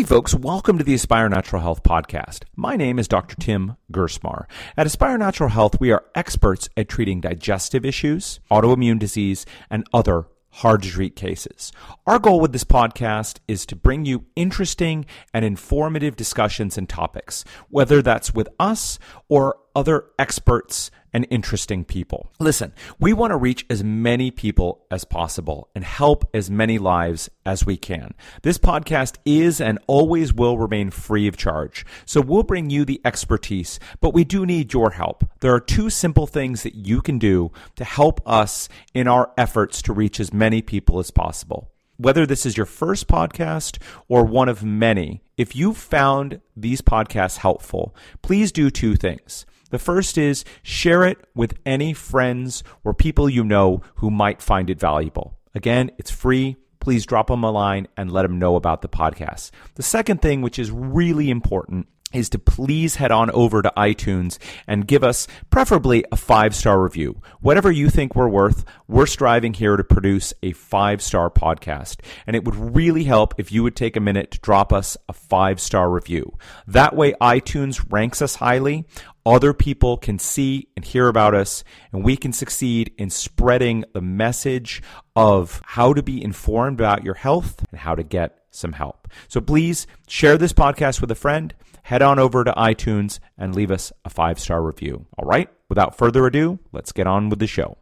Hey, folks, welcome to the Aspire Natural Health podcast. My name is Dr. Tim Gerstmar. At Aspire Natural Health, we are experts at treating digestive issues, autoimmune disease, and other hard to treat cases. Our goal with this podcast is to bring you interesting and informative discussions and topics, whether that's with us or other experts and interesting people. Listen, we want to reach as many people as possible and help as many lives as we can. This podcast is and always will remain free of charge. So we'll bring you the expertise, but we do need your help. There are two simple things that you can do to help us in our efforts to reach as many people as possible whether this is your first podcast or one of many, if you found these podcasts helpful, please do two things. The first is share it with any friends or people you know who might find it valuable. Again, it's free. Please drop them a line and let them know about the podcast. The second thing, which is really important, is to please head on over to iTunes and give us preferably a five star review. Whatever you think we're worth, we're striving here to produce a five star podcast. And it would really help if you would take a minute to drop us a five star review. That way, iTunes ranks us highly. Other people can see and hear about us, and we can succeed in spreading the message of how to be informed about your health and how to get some help. So please share this podcast with a friend head on over to iTunes and leave us a five star review. All right, without further ado, let's get on with the show.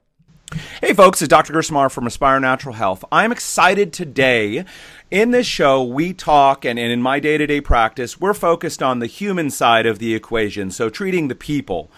Hey folks, it's Dr. Gerstmar from Aspire Natural Health. I'm excited today. In this show, we talk, and, and in my day to day practice, we're focused on the human side of the equation, so treating the people.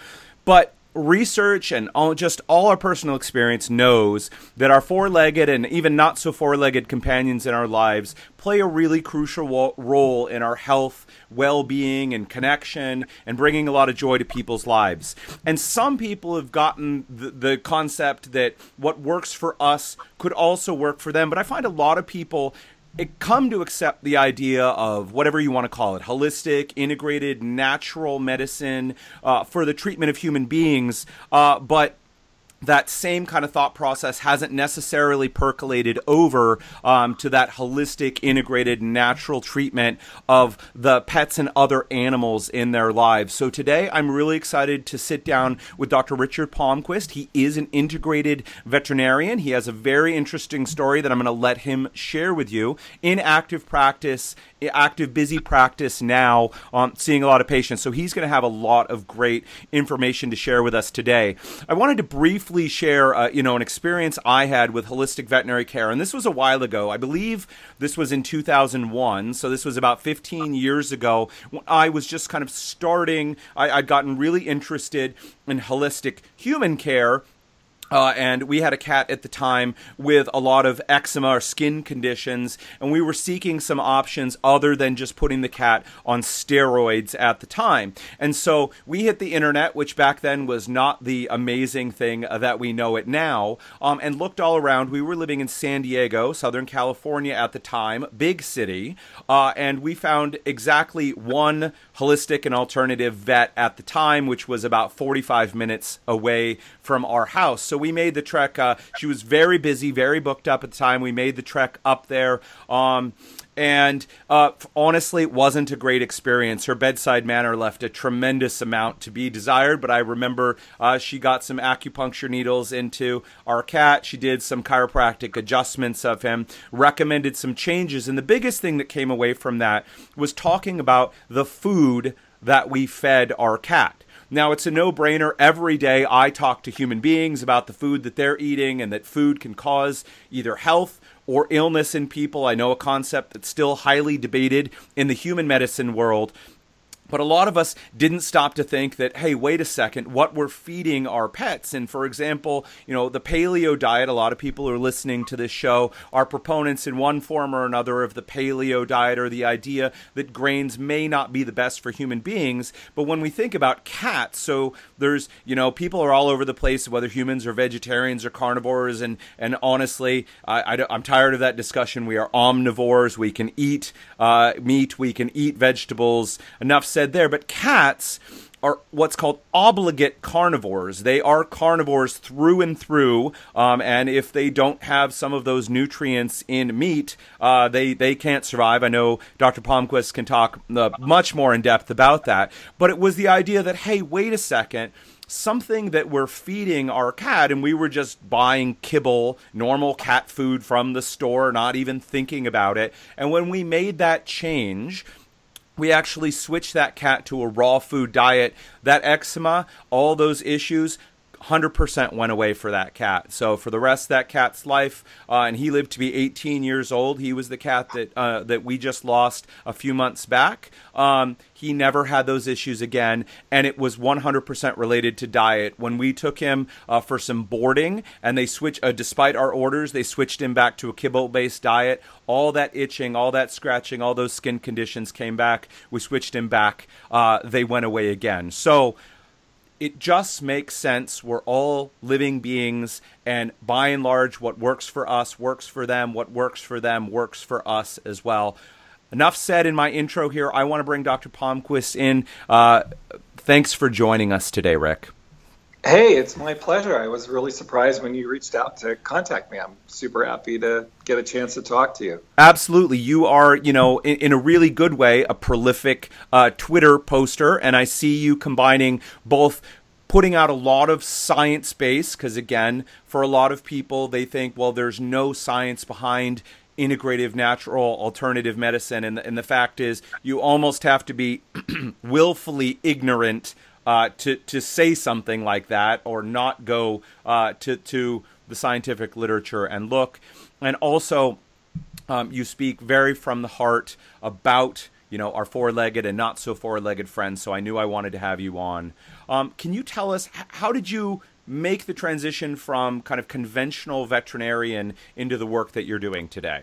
But research and all, just all our personal experience knows that our four legged and even not so four legged companions in our lives play a really crucial role in our health, well being, and connection, and bringing a lot of joy to people's lives. And some people have gotten the, the concept that what works for us could also work for them, but I find a lot of people come to accept the idea of whatever you want to call it holistic integrated natural medicine uh, for the treatment of human beings uh, but that same kind of thought process hasn't necessarily percolated over um, to that holistic, integrated, natural treatment of the pets and other animals in their lives. So today, I'm really excited to sit down with Dr. Richard Palmquist. He is an integrated veterinarian. He has a very interesting story that I'm going to let him share with you in active practice active, busy practice now, um, seeing a lot of patients. So he's going to have a lot of great information to share with us today. I wanted to briefly share, uh, you know, an experience I had with holistic veterinary care, and this was a while ago. I believe this was in 2001, so this was about 15 years ago. I was just kind of starting. I, I'd gotten really interested in holistic human care uh, and we had a cat at the time with a lot of eczema or skin conditions, and we were seeking some options other than just putting the cat on steroids at the time. And so we hit the internet, which back then was not the amazing thing that we know it now, um, and looked all around. We were living in San Diego, Southern California at the time, big city, uh, and we found exactly one holistic and alternative vet at the time, which was about 45 minutes away from our house. So we made the trek. Uh, she was very busy, very booked up at the time. We made the trek up there. Um, and uh, honestly, it wasn't a great experience. Her bedside manner left a tremendous amount to be desired. But I remember uh, she got some acupuncture needles into our cat. She did some chiropractic adjustments of him, recommended some changes. And the biggest thing that came away from that was talking about the food that we fed our cat. Now, it's a no brainer. Every day I talk to human beings about the food that they're eating and that food can cause either health or illness in people. I know a concept that's still highly debated in the human medicine world. But a lot of us didn't stop to think that, hey, wait a second, what we're feeding our pets. And for example, you know, the paleo diet, a lot of people who are listening to this show are proponents in one form or another of the paleo diet or the idea that grains may not be the best for human beings. But when we think about cats, so there's, you know, people are all over the place, whether humans are vegetarians or carnivores. And, and honestly, I, I, am tired of that discussion. We are omnivores. We can eat uh, meat, we can eat vegetables. Enough said said there, but cats are what's called obligate carnivores. They are carnivores through and through, um, and if they don't have some of those nutrients in meat, uh, they they can't survive. I know Dr. Palmquist can talk uh, much more in depth about that, but it was the idea that hey, wait a second something that we're feeding our cat and we were just buying kibble, normal cat food from the store, not even thinking about it. And when we made that change, we actually switched that cat to a raw food diet. That eczema, all those issues, 100% went away for that cat. So for the rest of that cat's life, uh, and he lived to be 18 years old. He was the cat that uh, that we just lost a few months back. Um, he never had those issues again, and it was 100% related to diet. When we took him uh, for some boarding, and they switched, uh, despite our orders, they switched him back to a kibble-based diet. All that itching, all that scratching, all those skin conditions came back. We switched him back. Uh, they went away again. So it just makes sense. We're all living beings, and by and large, what works for us works for them. What works for them works for us as well. Enough said in my intro here. I want to bring Dr. Palmquist in. Uh, thanks for joining us today, Rick. Hey, it's my pleasure. I was really surprised when you reached out to contact me. I'm super happy to get a chance to talk to you. Absolutely. You are, you know, in, in a really good way, a prolific uh, Twitter poster, and I see you combining both putting out a lot of science base because again for a lot of people they think well there's no science behind integrative natural alternative medicine and, and the fact is you almost have to be willfully ignorant uh, to to say something like that or not go uh, to to the scientific literature and look. And also, um, you speak very from the heart about you know our four-legged and not so four-legged friends. So I knew I wanted to have you on. Um, can you tell us how did you make the transition from kind of conventional veterinarian into the work that you're doing today?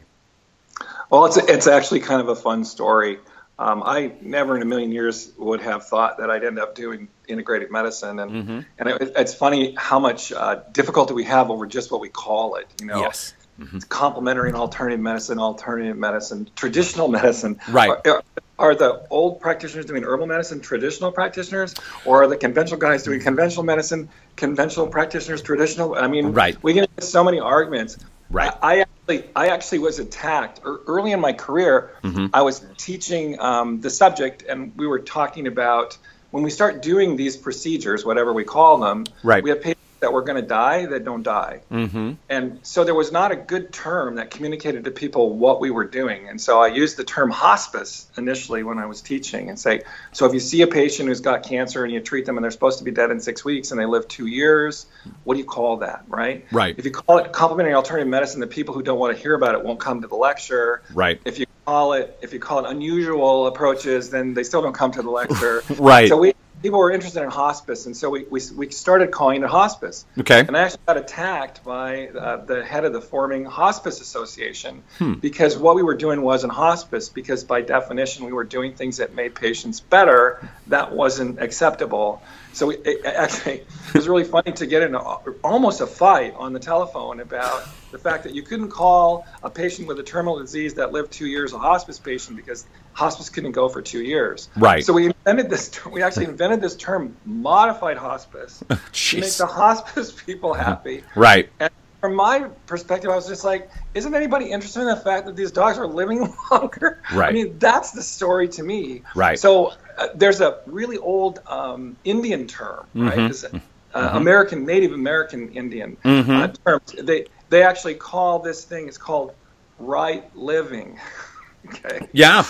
Well, it's it's actually kind of a fun story. Um, I never in a million years would have thought that I'd end up doing integrated medicine, and mm-hmm. and it, it's funny how much uh, difficulty we have over just what we call it. You know, yes. Mm-hmm. complementary and alternative medicine, alternative medicine, traditional medicine. Right. Are, are, the old practitioners doing herbal medicine traditional practitioners, or are the conventional guys doing conventional medicine, conventional practitioners traditional? I mean, right. we get so many arguments. Right. I, I actually, I actually was attacked early in my career. Mm-hmm. I was teaching um, the subject, and we were talking about when we start doing these procedures, whatever we call them. Right. We have patients that were going to die that don't die. Mm-hmm. And so there was not a good term that communicated to people what we were doing. And so I used the term hospice initially when I was teaching and say, so if you see a patient who's got cancer and you treat them and they're supposed to be dead in six weeks and they live two years, what do you call that, right? Right. If you call it complementary alternative medicine, the people who don't want to hear about it won't come to the lecture. Right. If you call it if you call it unusual approaches, then they still don't come to the lecture. right. So we people were interested in hospice, and so we, we, we started calling it hospice. Okay. And I actually got attacked by uh, the head of the forming hospice association hmm. because what we were doing wasn't hospice, because by definition we were doing things that made patients better. That wasn't acceptable. So we, it, actually, it was really funny to get in a, almost a fight on the telephone about the fact that you couldn't call a patient with a terminal disease that lived two years a hospice patient because hospice couldn't go for two years. Right. So we invented this. We actually invented this term, modified hospice, to make the hospice people happy. Right. And from my perspective, I was just like, isn't anybody interested in the fact that these dogs are living longer? Right. I mean, that's the story to me. Right. So uh, there's a really old um, Indian term, right? Mm-hmm. Uh, mm-hmm. American Native American Indian mm-hmm. uh, terms. They they actually call this thing. It's called right living. okay. Yeah.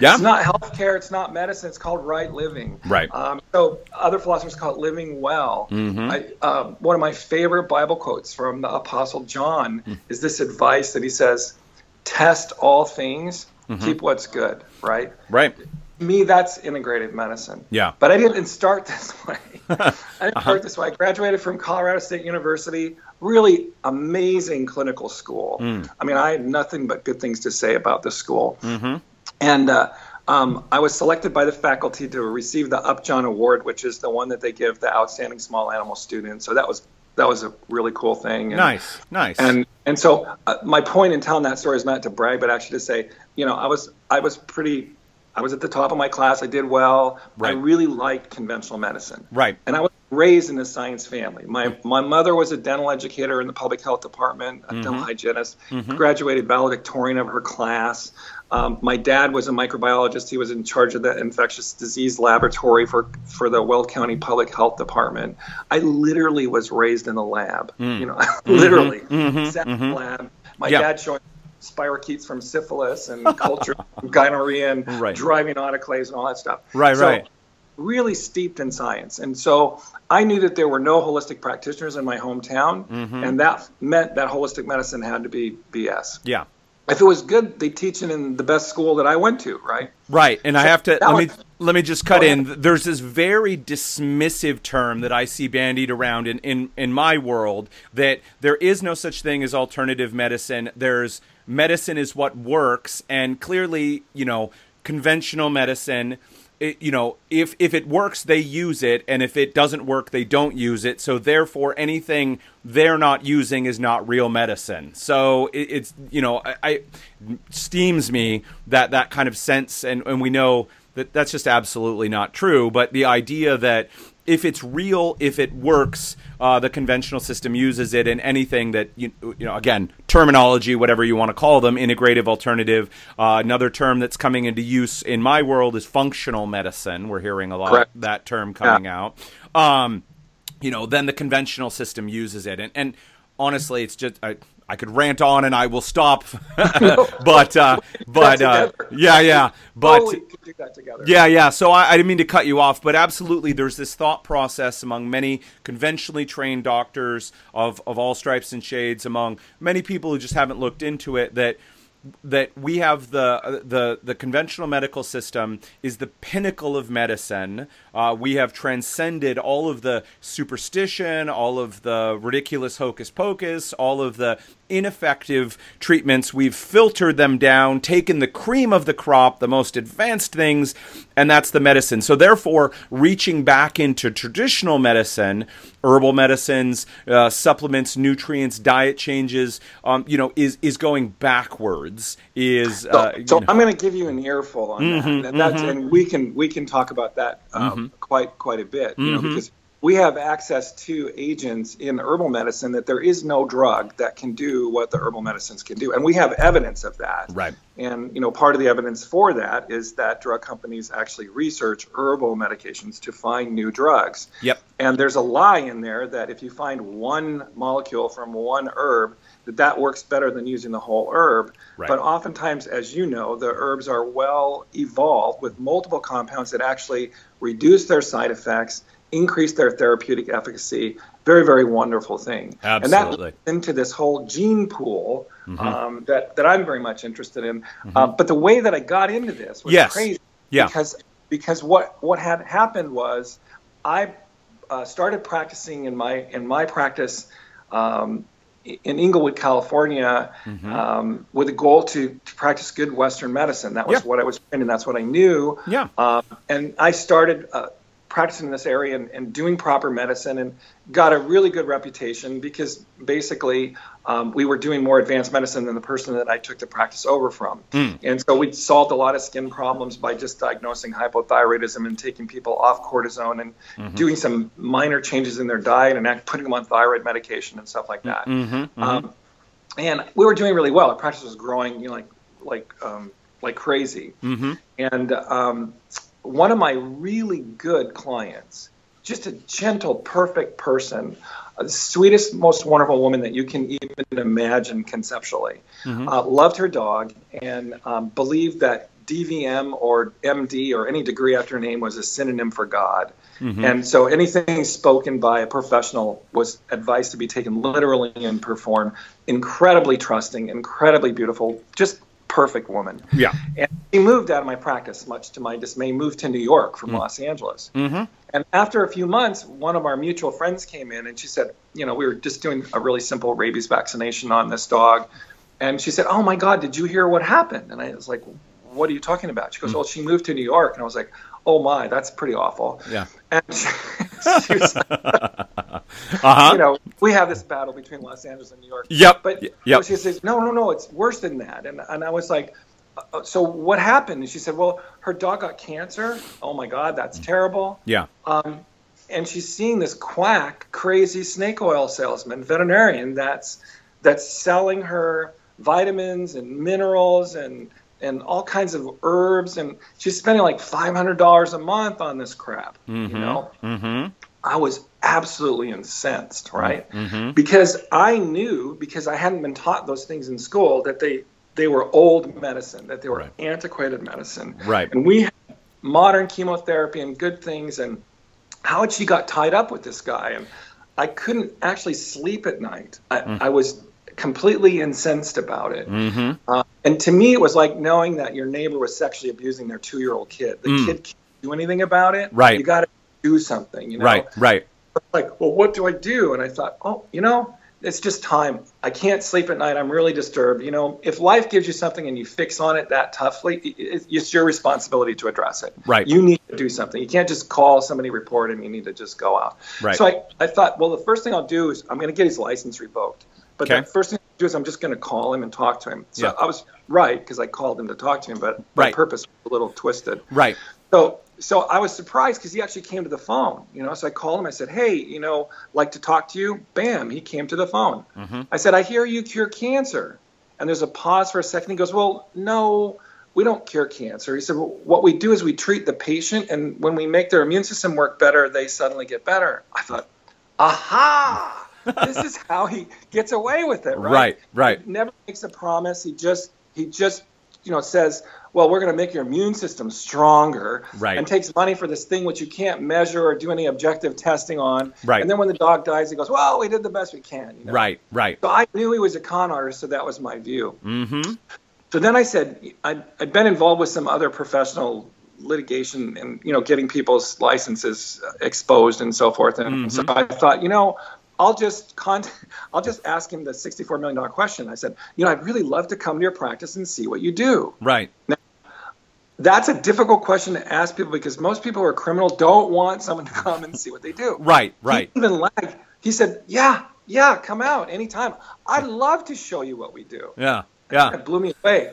Yeah. It's not healthcare. It's not medicine. It's called right living. Right. Um, so other philosophers call it living well. Mm-hmm. I, um, one of my favorite Bible quotes from the Apostle John mm. is this advice that he says, "Test all things, mm-hmm. keep what's good." Right. Right. Me, that's integrative medicine. Yeah. But I didn't start this way. I didn't uh-huh. start this way. I graduated from Colorado State University. Really amazing clinical school. Mm. I mean, I had nothing but good things to say about the school. Mm-hmm. And uh, um, I was selected by the faculty to receive the Upjohn Award, which is the one that they give the outstanding small animal student. So that was that was a really cool thing. And, nice, nice. And and so uh, my point in telling that story is not to brag, but actually to say, you know, I was I was pretty I was at the top of my class. I did well. Right. I really liked conventional medicine. Right. And I was raised in a science family. My my mother was a dental educator in the public health department, a dental mm-hmm. hygienist. Mm-hmm. Graduated valedictorian of her class. Um, my dad was a microbiologist. He was in charge of the infectious disease laboratory for for the Weld County Public Health Department. I literally was raised in the lab. Mm. You know, literally sat in the lab. My Yeah. dad showing spirochetes from syphilis and culture from gonorrhea and Right. driving autoclaves and all that stuff. Right, So, right. Really steeped in science. And so I knew that there were no holistic practitioners in my hometown, Mm-hmm. and that meant that holistic medicine had to be BS. Yeah. If it was good, they teach it in the best school that I went to, right? Right, and I have to let me was- let me just cut in. There's this very dismissive term that I see bandied around in, in in my world that there is no such thing as alternative medicine. There's medicine is what works, and clearly, you know, conventional medicine. It, you know, if if it works, they use it, and if it doesn't work, they don't use it. So therefore, anything they're not using is not real medicine. So it, it's you know, I, I steams me that that kind of sense, and and we know that that's just absolutely not true. But the idea that if it's real, if it works, uh, the conventional system uses it, and anything that you you know, again, terminology, whatever you want to call them, integrative, alternative. Uh, another term that's coming into use in my world is functional medicine. We're hearing a lot Correct. of that term coming out. Um, you know, then the conventional system uses it, and and honestly, it's just I. I could rant on and I will stop, but uh, but uh, yeah, yeah, but oh, we could do that together. yeah, yeah. So I, I didn't mean to cut you off, but absolutely, there's this thought process among many conventionally trained doctors of, of all stripes and shades, among many people who just haven't looked into it, that that we have the the the conventional medical system is the pinnacle of medicine. Uh, we have transcended all of the superstition, all of the ridiculous hocus pocus, all of the ineffective treatments. We've filtered them down, taken the cream of the crop, the most advanced things, and that's the medicine. So therefore, reaching back into traditional medicine, herbal medicines, uh, supplements, nutrients, diet changes, um, you know, is is going backwards. Is So, uh, so you know- Mm-hmm, I'm going to give you an earful on that, and that's and we can we can talk about that um, quite quite a bit, you Mm-hmm. know, because we have access to agents in herbal medicine that there is no drug that can do what the herbal medicines can do, and we have evidence of that. Right. And you know, part of the evidence for that is that drug companies actually research herbal medications to find new drugs. Yep. And there's a lie in there that if you find one molecule from one herb, that that works better than using the whole herb. Right. But oftentimes, as you know, the herbs are well evolved with multiple compounds that actually reduce their side effects, increase their therapeutic efficacy. Very, very wonderful thing. Absolutely. And that into this whole gene pool um, that, that I'm very much interested in. Uh, but the way that I got into this was Yes. crazy. Yeah. Because because what what had happened was I uh, started practicing in my in my practice um, in Inglewood, California, Mm-hmm. um, with a goal to, to practice good Western medicine. That was Yeah. what I was trained, and that's what I knew. Yeah. Um, and I started uh, practicing in this area and, and doing proper medicine, and got a really good reputation because basically um, we were doing more advanced medicine than the person that I took the practice over from. And so we solved a lot of skin problems by just diagnosing hypothyroidism and taking people off cortisone and doing some minor changes in their diet and act, putting them on thyroid medication and stuff like that. Um, and we were doing really well. Our practice was growing, you know, like like um, like crazy. Mm-hmm. And um, one of my really good clients, just a gentle, perfect person, uh, the sweetest, most wonderful woman that you can even imagine conceptually, uh, loved her dog and um, believed that DVM or MD or any degree after her name was a synonym for God. And so anything spoken by a professional was advice to be taken literally and performed. Incredibly trusting, incredibly beautiful, just perfect woman. Yeah. And she moved out of my practice, much to my dismay, moved to New York from Los Angeles. Mm-hmm. And after a few months, one of our mutual friends came in and she said, you know, we were just doing a really simple rabies vaccination on this dog. And she said, oh my God, did you hear what happened? And I was like, what are you talking about? She goes, well, she moved to New York. And I was like, oh my, that's pretty awful. Yeah. And she, she was, Uh-huh. you know, we have this battle between Los Angeles and New York. Yep. But yep. she says, no, no, no, it's worse than that. And, and I was like, uh, so what happened? And she said, well, her dog got cancer. Oh my God, that's terrible. Yeah. Um, and she's seeing this quack, crazy snake oil salesman, veterinarian that's that's selling her vitamins and minerals and and all kinds of herbs, and she's spending like five hundred dollars a month on this crap. Mm-hmm. You know, Mm-hmm. I was absolutely incensed, right? Mm-hmm. Because I knew, because I hadn't been taught those things in school, that they they were old medicine, that they were Right. antiquated medicine, Right. and we had modern chemotherapy and good things, and how had she got tied up with this guy, and I couldn't actually sleep at night. I, I was completely incensed about it. Mm-hmm. Uh, and to me, it was like knowing that your neighbor was sexually abusing their two-year-old kid. The Mm. kid can't do anything about it. Right. You got to do something. You know. Right. Right. Like, well, what do I do? And I thought, oh, you know, it's just time. I can't sleep at night. I'm really disturbed. You know, if life gives you something and you fix on it that toughly, it's your responsibility to address it. Right. You need to do something. You can't just call somebody, report him. You need to just go out. Right. So I, I thought, well, the first thing I'll do is I'm going to get his license revoked. But Okay. the first thing do is I'm just going to call him and talk to him. So Yeah. I was right because I called him to talk to him, but my Right. purpose was a little twisted. Right. So so I was surprised because he actually came to the phone. You know, so I called him. I said, "Hey, you know, like to talk to you." Bam, he came to the phone. Mm-hmm. I said, "I hear you cure cancer." And there's a pause for a second. He goes, "Well, no, we don't cure cancer." He said, well, "What we do is we treat the patient, and when we make their immune system work better, they suddenly get better." I thought, "Aha!" This is how he gets away with it, right? Right. Right. He never makes a promise. He just he just you know says, "Well, we're going to make your immune system stronger," Right. and takes money for this thing which you can't measure or do any objective testing on. Right. And then when the dog dies, he goes, "Well, we did the best we can." You know? Right. Right. So I knew he was a con artist, so that was my view. Mm-hmm. So then I said I'd, I'd been involved with some other professional litigation and you know getting people's licenses uh, exposed and so forth. And so I thought, you know, I'll just con- I'll just ask him the sixty-four million dollar question. I said, you know, I'd really love to come to your practice and see what you do. Right. That's a difficult question to ask people because most people who are criminal don't want someone to come and see what they do. Right. Right. He even lagged. He said, yeah, yeah, come out anytime. I'd love to show you what we do. Yeah. Yeah. It blew me away.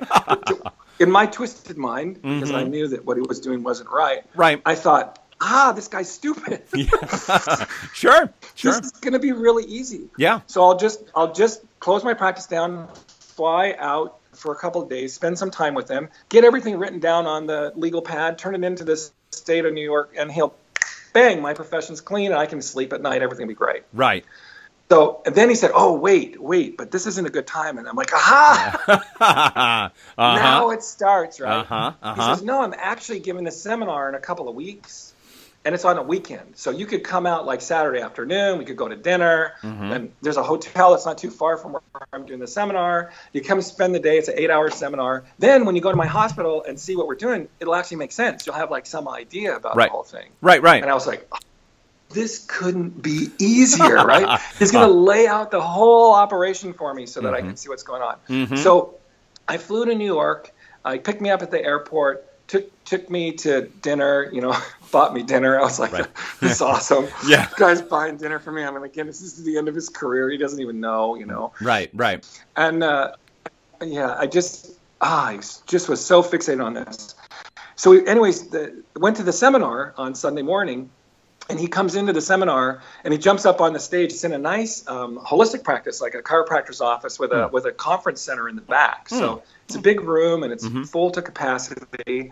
In my twisted mind, because I Mhm. knew that what he was doing wasn't right, Right. I thought, ah, this guy's stupid. sure. Sure. this is going to be really easy. Yeah. So I'll just I'll just close my practice down, fly out for a couple of days, spend some time with him, get everything written down on the legal pad, turn it into the state of New York, and he'll, bang, my profession's clean, and I can sleep at night. Everything will be great. Right. So and then he said, "Oh wait, wait, but this isn't a good time." And I'm like, "Aha!" uh-huh. Now it starts, right? Uh-huh. Uh-huh. He says, "No, I'm actually giving a seminar in a couple of weeks, and it's on a weekend. So you could come out like Saturday afternoon. We could go to dinner, Mhm. and there's a hotel that's not too far from where I'm doing the seminar. You come spend the day. It's an eight-hour seminar. Then when you go to my hospital and see what we're doing, it'll actually make sense. You'll have like some idea about Right. the whole thing." Right. Right. And I was like, "Oh, this couldn't be easier, right? He's going to lay out the whole operation for me so that I can see what's going on. Mhm. So I flew to New York. Uh, he picked me up at the airport, took took me to dinner, you know, bought me dinner. I was like, Right. this is awesome. Yeah. This guy's buying dinner for me. I'm like, this is the end of his career. He doesn't even know, you know. Right. Right. And uh, yeah, I just ah, I just was so fixated on this. So, we, anyways, the, went to the seminar on Sunday morning, and he comes into the seminar and he jumps up on the stage. It's in a nice um, holistic practice, like a chiropractor's office with a with a conference center in the back. So it's a big room and it's full to capacity.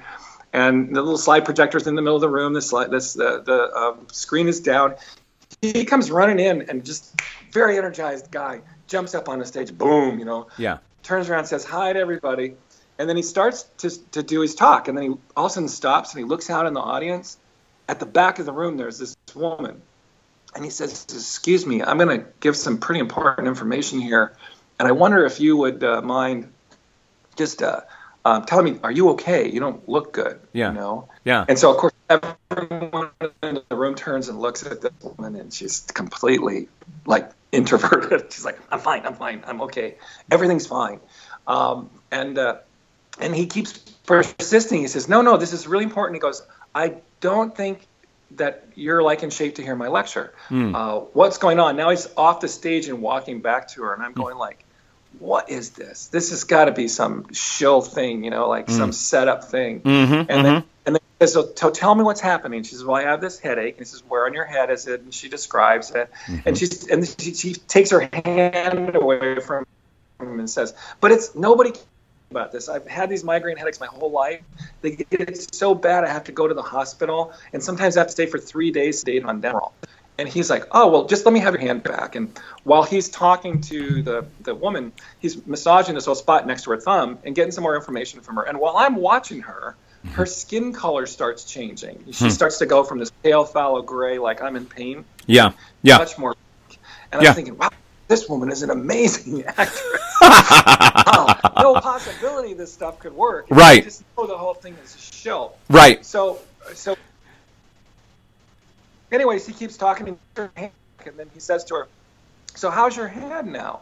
And the little slide projector's in the middle of the room. The slide, this the the um, screen is down. He comes running in and just very energized guy jumps up on the stage. Boom, you know, Yeah. turns around, says hi to everybody, and then he starts to, to do his talk. And then he all of a sudden stops and he looks out in the audience. At the back of the room, there's this woman, and he says, "Excuse me, I'm going to give some pretty important information here, and I wonder if you would uh, mind just uh, um, telling me, are you okay? You don't look good. Yeah. You know." Yeah. And so, of course, everyone in the room turns and looks at this woman, and she's completely like introverted. She's like, "I'm fine. I'm fine. I'm okay. Everything's fine." Um, and uh, and he keeps persisting. He says, "No, no, this is really important." He goes, "I don't think that you're like in shape to hear my lecture. Uh, what's going on?" Now he's off the stage and walking back to her, and I'm going like, what is this? This has got to be some shill thing, you know, like Mm. some setup thing. Mm-hmm, And then and then he says, so, tell me what's happening. She says, well, I have this headache. And he says, where on your head is it? And she describes it. Mm-hmm. And she's and she, she takes her hand away from him and says, but it's nobody about this. I've had these migraine headaches my whole life. They get so bad I have to go to the hospital, and sometimes I have to stay for three days sedated on Demerol. And he's like, "Oh well, just let me have your hand back." And while he's talking to the the woman, he's massaging this little spot next to her thumb and getting some more information from her. And while I'm watching her, her mm-hmm. skin color starts changing. She hmm. starts to go from this pale fallow gray, like I'm in pain, Yeah. Yeah. much more. And Yeah. I'm thinking, wow, this woman is an amazing actress. wow, no possibility this stuff could work. And Right. I just know the whole thing is a show. Right. So, so. Anyways, he keeps talking to her, and then he says to her, "So how's your hand now?"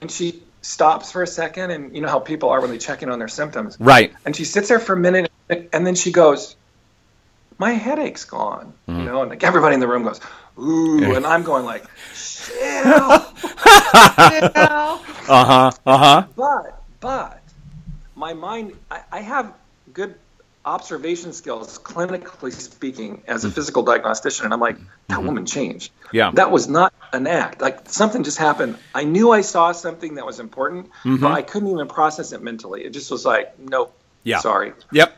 And she stops for a second, and you know how people are when they check in on their symptoms. Right. And she sits there for a minute, and then she goes, "My headache's gone." Mm-hmm. You know, and like everybody in the room goes, "Ooh," and I'm going like, "Chill." Uh huh. Uh huh. But, but, my mind, I, I have good observation skills, clinically speaking, as a physical diagnostician, and I'm like, that woman changed. Mm-hmm. Yeah. That was not an act. Like something just happened. I knew I saw something that was important, but I couldn't even process it mentally. It just was like, nope. Mm-hmm. Yeah. Sorry. Yep.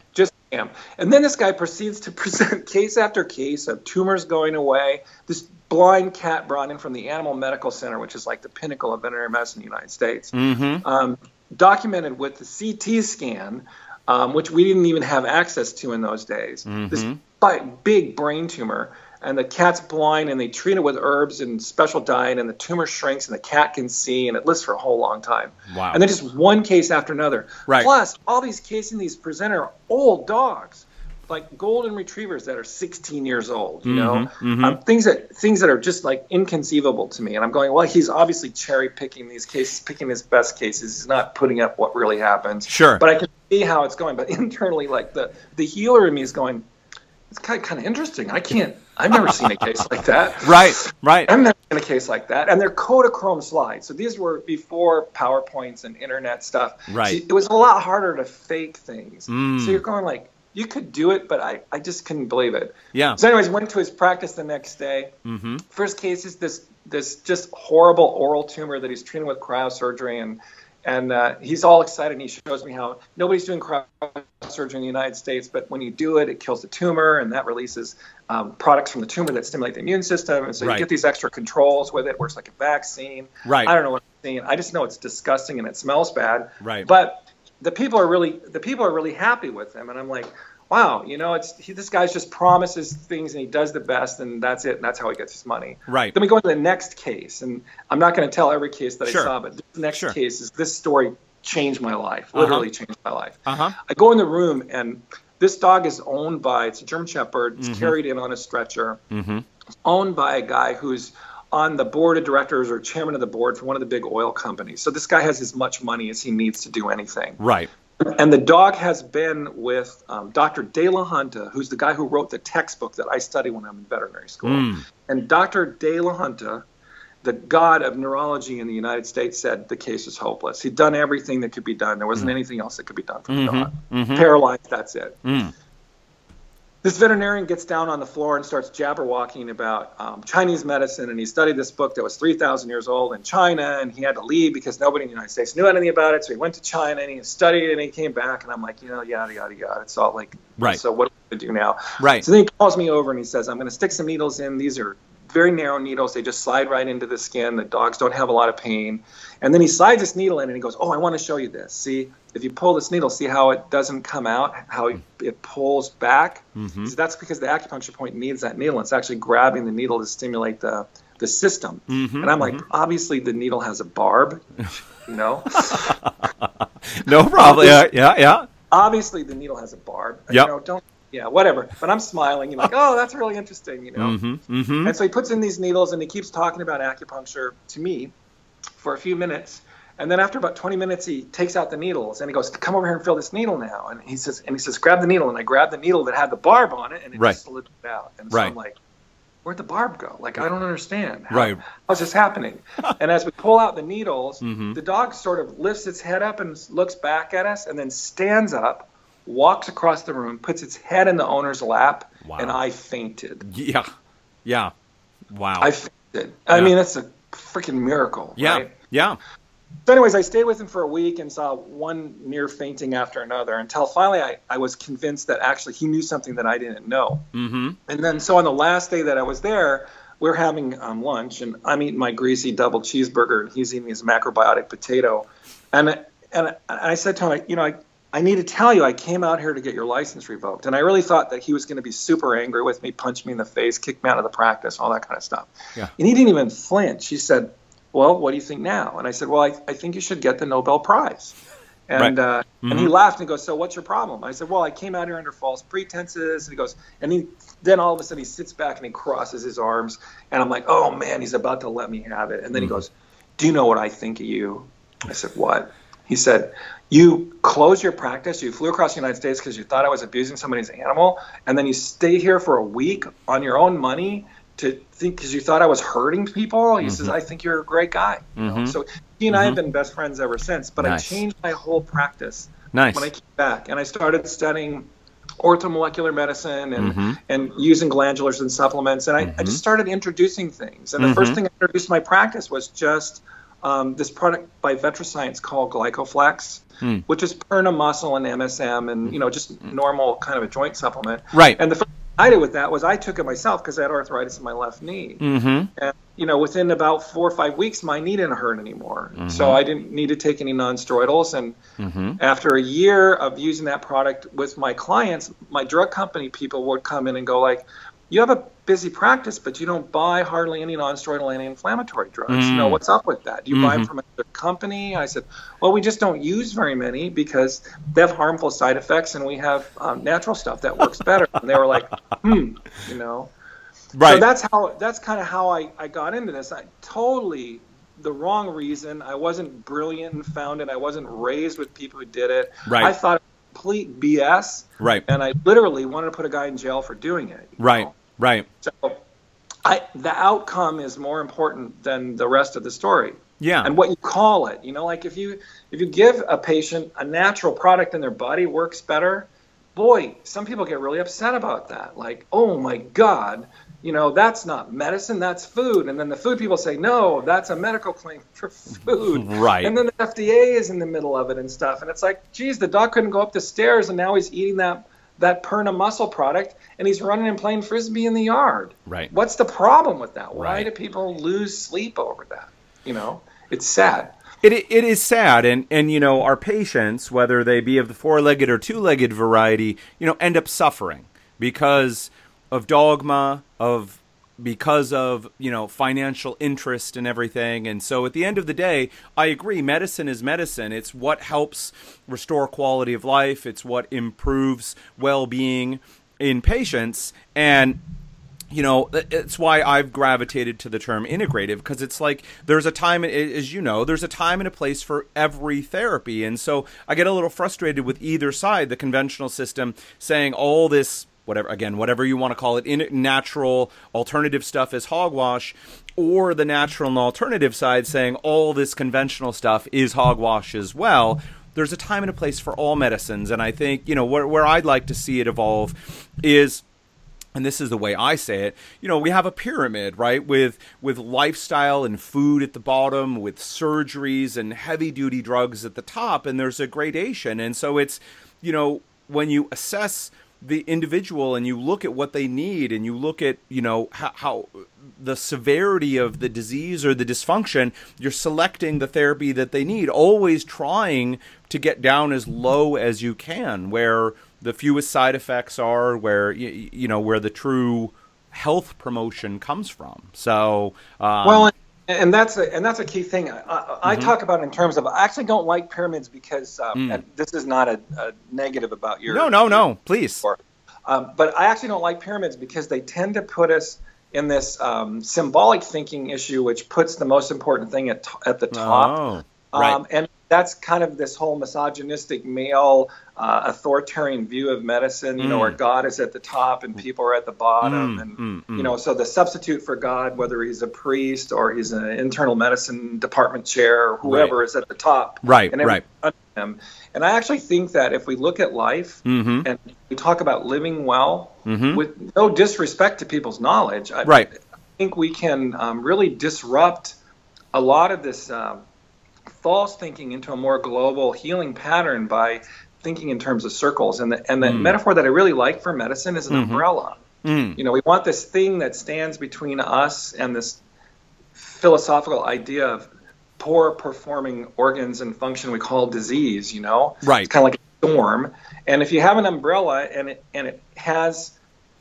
Am. And then this guy proceeds to present case after case of tumors going away. This blind cat brought in from the Animal Medical Center, which is like the pinnacle of veterinary medicine in the United States, Mm-hmm. um, documented with the CT scan, um, which we didn't even have access to in those days. This big brain tumor. And the cat's blind, and they treat it with herbs and special diet, and the tumor shrinks, and the cat can see, and it lives for a whole long time. Wow. And then just one case after another. Right. Plus, all these cases in these presenter are old dogs, like golden retrievers that are 16 years old. You know, Mm-hmm, Um, things that things that are just like inconceivable to me. And I'm going, well, he's obviously cherry picking these cases, picking his best cases. He's not putting up what really happens. Sure. But I can see how it's going. But internally, like the the healer in me is going, it's kind of, kind of interesting. I can't. I've never seen a case like that. Right. Right. I've never seen a case like that. And they're Kodachrome slides. So these were before PowerPoints and internet stuff. Right. So it was a lot harder to fake things. Mm. So you're going like, you could do it, but I, I just couldn't believe it. Yeah. So anyways, went to his practice the next day. Mm-hmm. First case is this this just horrible oral tumor that he's treating with cryosurgery and and uh, he's all excited and he shows me how nobody's doing cryosurgery in the United States, but when you do it, it kills the tumor and that releases um, products from the tumor that stimulate the immune system, and so Right. you get these extra controls with it. Works like a vaccine. Right. I don't know what I'm seeing. I just know it's disgusting and it smells bad. Right. But the people are really the people are really happy with him, and I'm like, wow, you know, it's he, this guy's just promises things and he does the best, and that's it, and that's how he gets his money. Right. Then we go into the next case, and I'm not going to tell every case that Sure. I saw, but the next Sure. case is this story changed my life, Uh-huh. literally changed my life. Uh huh. I go in the room, and this dog is owned by it's a German Shepherd. It's carried in on a stretcher, Mm-hmm. owned by a guy who's on the board of directors or chairman of the board for one of the big oil companies. So this guy has as much money as he needs to do anything. Right. And the dog has been with um, Dr. de Lahunta, who's the guy who wrote the textbook that I study when I'm in veterinary school. Mm. And Dr. de Lahunta, the god of neurology in the United States, said the case is hopeless. He'd done everything that could be done. There wasn't anything else that could be done for the dog. Mhm. Paralyzed, that's it. Mm. This veterinarian gets down on the floor and starts jabberwocking about um, Chinese medicine, and he studied this book that was 3,000 years old in China, and he had to leave because nobody in the United States knew anything about it. So he went to China and he studied it, and he came back, and I'm like, you know, yada yada yada. It's all like, Right. So what do we do now? Right. So then he calls me over and he says, I'm going to stick some needles in. These are very narrow needles. They just slide right into the skin. The dogs don't have a lot of pain. And then he slides this needle in and he goes, Oh, I want to show you this. See, if you pull this needle, see how it doesn't come out, how it, pulls back? Mhm. So that's because the acupuncture point needs that needle. It's actually grabbing the needle to stimulate the, the system. Mhm, And I'm like, obviously the needle has a barb, you know? No problem. Yeah. Yeah. Yeah. obviously the needle has a barb. Yep. You know, don't yeah, whatever. But I'm smiling. You're like, oh, that's really interesting, you know. Mm-hmm. Mm-hmm. And so he puts in these needles and he keeps talking about acupuncture to me for a few minutes. And then after about 20 minutes, he takes out the needles and he goes, "Come over here and feel this needle now." And he says, "And he says, grab the needle." And I grabbed the needle that had the barb on it, and it Right. just slid out. And so Right. I'm like, where'd the barb go? Like, I don't understand. How, Right. How's this happening? and as we pull out the needles, Mm-hmm. the dog sort of lifts its head up and looks back at us and then stands up, walks across the room, puts its head in the owner's lap, Wow. and I fainted. Yeah. Yeah. Wow. I fainted. I mean, that's a freaking miracle. yeah. Right? Yeah. So, anyways, I stayed with him for a week and saw one near fainting after another until finally I, I was convinced that actually he knew something that I didn't know. Mm-hmm. And then, so on the last day that I was there, we are having um, lunch, and I'm eating my greasy double cheeseburger, and he's eating his macrobiotic potato. And and I said to him, you know, I, I need to tell you, I came out here to get your license revoked. And I really thought that he was going to be super angry with me, punch me in the face, kick me out of the practice, all that kind of stuff. Yeah. And he didn't even flinch. He said, well, what do you think now? And I said, well, I, I think you should get the Nobel Prize. And Right. uh, and he laughed and goes, so what's your problem? I said, well, I came out here under false pretenses. And he goes, and he then all of a sudden he sits back and he crosses his arms, and I'm like, oh man, he's about to let me have it. And then he goes, do you know what I think of you? I said, what? He said, you closed your practice. You flew across the United States because you thought I was abusing somebody's animal, and then you stay here for a week on your own money to think because you thought I was hurting people. He says, I think you're a great guy. Know? So he and I have been best friends ever since. But Nice. I changed my whole practice Nice. when I came back, and I started studying orthomolecular medicine and Mm-hmm. and using glandulars and supplements, and I, I just started introducing things. And the Mm-hmm. first thing I introduced my practice was just um, this product by VetriScience called Glycoflex, Hmm. which is Perna mussel and MSM, and you know just normal kind of a joint supplement. Right. And the first thing I did with that was I took it myself because I had arthritis in my left knee. Mm-hmm. And you know, within about four or five weeks, my knee didn't hurt anymore. Mm-hmm. So I didn't need to take any non-steroidals. And after a year of using that product with my clients, my drug company people would come in and go like, "You have a busy practice, but you don't buy hardly any non-steroidal anti-inflammatory drugs. You know, Mm. what's up with that? Do you buy Mm-hmm. them from another company?" I said, "Well, we just don't use very many because they have harmful side effects, and we have um, natural stuff that works better." and they were like, "Hmm," you know. Right. So that's how that's kind of how I, I got into this. I totally the wrong reason. I wasn't brilliant and found it. I wasn't raised with people who did it. Right. I thought it was complete BS. Right. And I literally wanted to put a guy in jail for doing it. right. know? Right. So I the outcome is more important than the rest of the story. Yeah. And what you call it, you know, like if you if you give a patient a natural product and their body works better, boy, some people get really upset about that. Like, oh my God, you know, that's not medicine, that's food. And then the food people say, no, that's a medical claim for food. Right. And then the FDA is in the middle of it and stuff. And it's like, geez, the dog couldn't go up the stairs and now he's eating that that Perna mussel product and he's running and playing frisbee in the yard. Right. What's the problem with that? Why Right. do people lose sleep over that? You know, it's sad. It, it is sad, and, and you know our patients, whether they be of the four-legged or two-legged variety, you know, end up suffering because of dogma, of because of you know financial interest and everything. And so, at the end of the day, I agree. Medicine is medicine. It's what helps restore quality of life. It's what improves well-being in patients, and you know it's why i've gravitated to the term integrative because it's like there's a time as you know there's a time and a place for every therapy and so i get a little frustrated with either side the conventional system saying all this whatever again whatever you want to call it in natural alternative stuff is hogwash or the natural and alternative side saying all this conventional stuff is hogwash as well there's a time and a place for all medicines and i think you know where, where i'd like to see it evolve is and this is the way I say it, you know, we have a pyramid, right? With with lifestyle and food at the bottom, with surgeries and heavy duty drugs at the top, and there's a gradation. And so it's, you know, when you assess the individual and you look at what they need and you look at, you know, how, how the severity of the disease or the dysfunction, you're selecting the therapy that they need, always trying to get down as low as you can where the fewest side effects are where you, you know where the true health promotion comes from. So um, Well, and- that's a, and that's a key thing. I, I, I Mm-hmm. talk about in terms of I actually don't like pyramids because um, and this is not a, a negative about your Mm. no no no please Um, but I actually don't like pyramids because they tend to put us in this um, symbolic thinking issue, which puts the most important thing at, t- at the top. oh right Um, and that's kind of this whole misogynistic male uh, authoritarian view of medicine, you know, Mm. where God is at the top and people are at the bottom. Mm, and, mm, mm. you know, so the substitute for God, whether he's a priest or he's an internal medicine department chair or whoever is at the top. Right, and right. under him. And I actually think that if we look at life Mhm. and we talk about living well, Mhm. with no disrespect to people's knowledge, I, Right. I think we can um, really disrupt a lot of this um, false thinking into a more global healing pattern by thinking in terms of circles. And the, and the Mm. metaphor that I really like for medicine is an Mhm. umbrella. Mm. You know, we want this thing that stands between us and this philosophical idea of poor performing organs and function we call disease, you know? Right. It's kind of like a storm. And if you have an umbrella and it, and it has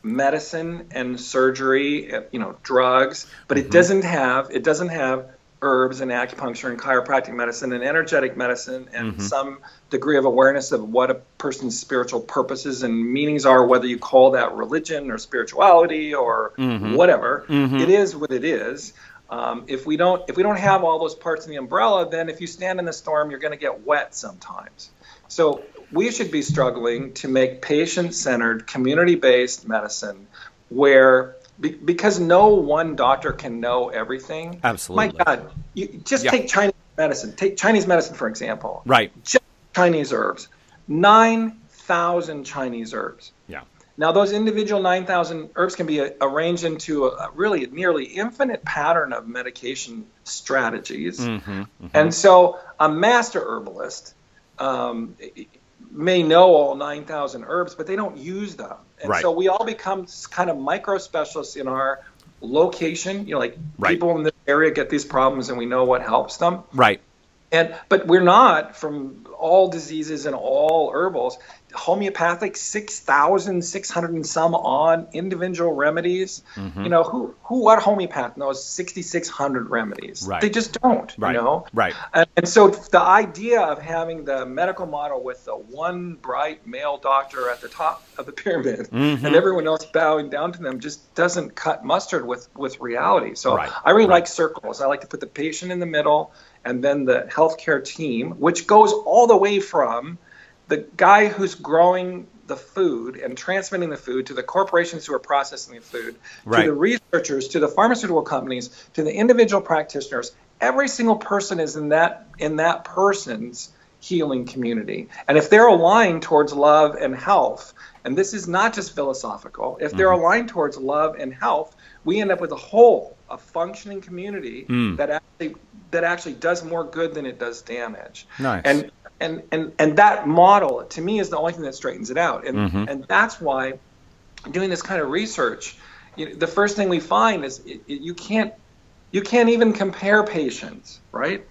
medicine and surgery, you know, drugs, but it doesn't have it doesn't have herbs and acupuncture and chiropractic medicine and energetic medicine and mm-hmm. some degree of awareness of what a person's spiritual purposes and meanings are, whether you call that religion or spirituality or mm-hmm. whatever. Mm-hmm. It is what it is. Um, if we don't if we don't have all those parts in the umbrella, then if you stand in the storm, you're going to get wet sometimes. So we should be struggling to make patient-centered, community-based medicine where be, because no one doctor can know everything. Absolutely. My God, you just Yeah. take Chinese medicine. Take Chinese medicine for example. Right. Just Chinese herbs. 9,000 Chinese herbs. Yeah. Now, those individual 9,000 herbs can be uh, arranged into a, a really nearly infinite pattern of medication strategies. Mm-hmm. And so, a master herbalist um, may know all 9,000 herbs, but they don't use them. And Right. so, we all become kind of micro specialists in our location. You know, like Right. people in this area get these problems and we know what helps them. Right. And but we're not from all diseases and all herbals. Homeopathic, six thousand six hundred and some on individual remedies. Mm-hmm. You know who who what homeopath knows sixty six hundred remedies? Right. They just don't. Right. You know. Right. And, and so the idea of having the medical model with the one bright male doctor at the top of the pyramid Mhm. and everyone else bowing down to them just doesn't cut mustard with with reality. So Right. I really like circles. I like to put the patient in the middle and then the healthcare team, which goes all the way from the guy who's growing the food and transmitting the food to the corporations who are processing the food, Right. to the researchers, to the pharmaceutical companies, to the individual practitioners. Every single person is in that in that person's healing community. And if they're aligned towards love and health, and this is not just philosophical, if they're Mm-hmm. aligned towards love and health, we end up with a whole, a functioning community Mm. that actually that actually does more good than it does damage. Nice. And and and and that model to me is the only thing that straightens it out. And Mhm. and that's why doing this kind of research, you know, the first thing we find is it, it- you can't you can't even compare patients, right?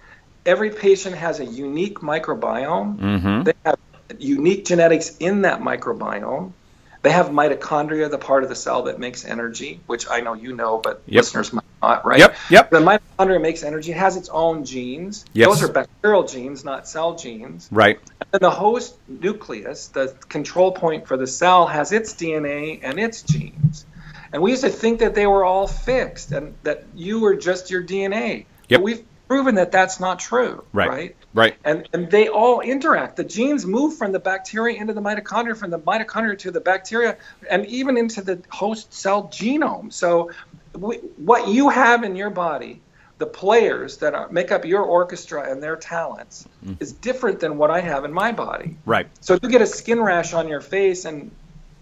Every patient has a unique microbiome. Mm-hmm. They have unique genetics in that microbiome. They have mitochondria, the part of the cell that makes energy, which I know you know, but Yep. listeners might not, right? Yep. Yep. The mitochondria makes energy. It has its own genes. Yes. Those are bacterial genes, not cell genes. Right. And the host nucleus, the control point for the cell, has its DNA and its genes. And we used to think that they were all fixed and that you were just your DNA. Yep. But we've proven that that's not true. Right. right? Right. and and they all interact. The genes move from the bacteria into the mitochondria, from the mitochondria to the bacteria, and even into the host cell genome. So, we, what you have in your body, the players that are, make up your orchestra and their talents, mm. is different than what I have in my body. Right. So, if you get a skin rash on your face and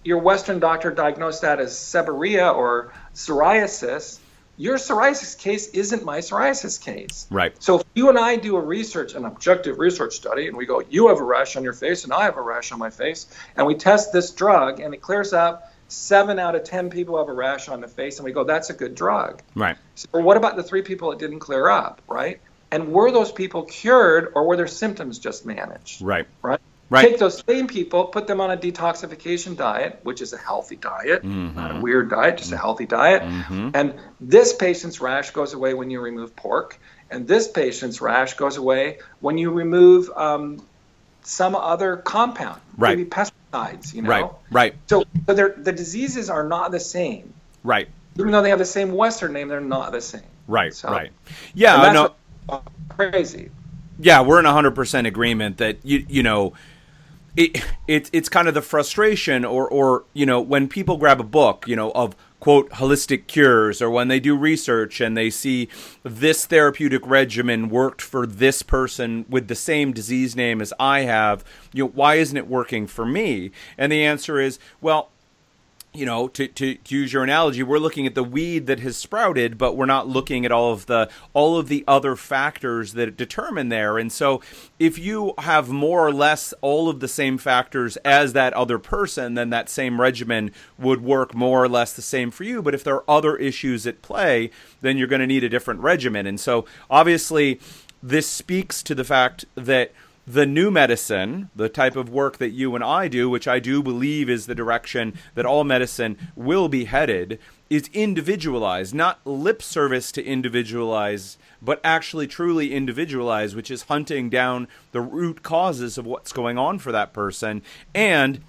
your Western doctor diagnosed that as seborrhea or psoriasis, your psoriasis case isn't my psoriasis case. Right. So if you and I do a research, an objective research study, and we go, you have a rash on your face and I have a rash on my face, and we test this drug and it clears up seven out of ten people have a rash on the face, and we go, that's a good drug. Right. So what about the three people it didn't clear up, right? And were those people cured or were their symptoms just managed? Right. Right. Right. Take those same people, put them on a detoxification diet, which is a healthy diet, not a weird diet, just a healthy diet. Mhm. And this patient's rash goes away when you remove pork, and this patient's rash goes away when you remove um, some other compound, Right. maybe pesticides. You know, Right. Right. so, so the diseases are not the same, Right. even though they have the same Western name. They're not the same. Right. So- Right. Yeah. I know. crazy. yeah, we're in 100% agreement that you you know it, it it's kind of the frustration or or you know when people grab a book, you know, of quote holistic cures or when they do research and they see this therapeutic regimen worked for this person with the same disease name as I have, you know, why isn't it working for me? And the answer is, well, you know, to, to, use your analogy, we're looking at the weed that has sprouted, but we're not looking at all of the all of the other factors that determine there. And so, if you have more or less all of the same factors as that other person, then that same regimen would work more or less the same for you. But if there are other issues at play, then you're going to need a different regimen. And so, obviously, this speaks to the fact that the new medicine, the type of work that you and I do, which I do believe is the direction that all medicine will be headed, is individualized, not lip service to individualize, but actually truly individualized, which is hunting down the root causes of what's going on for that person and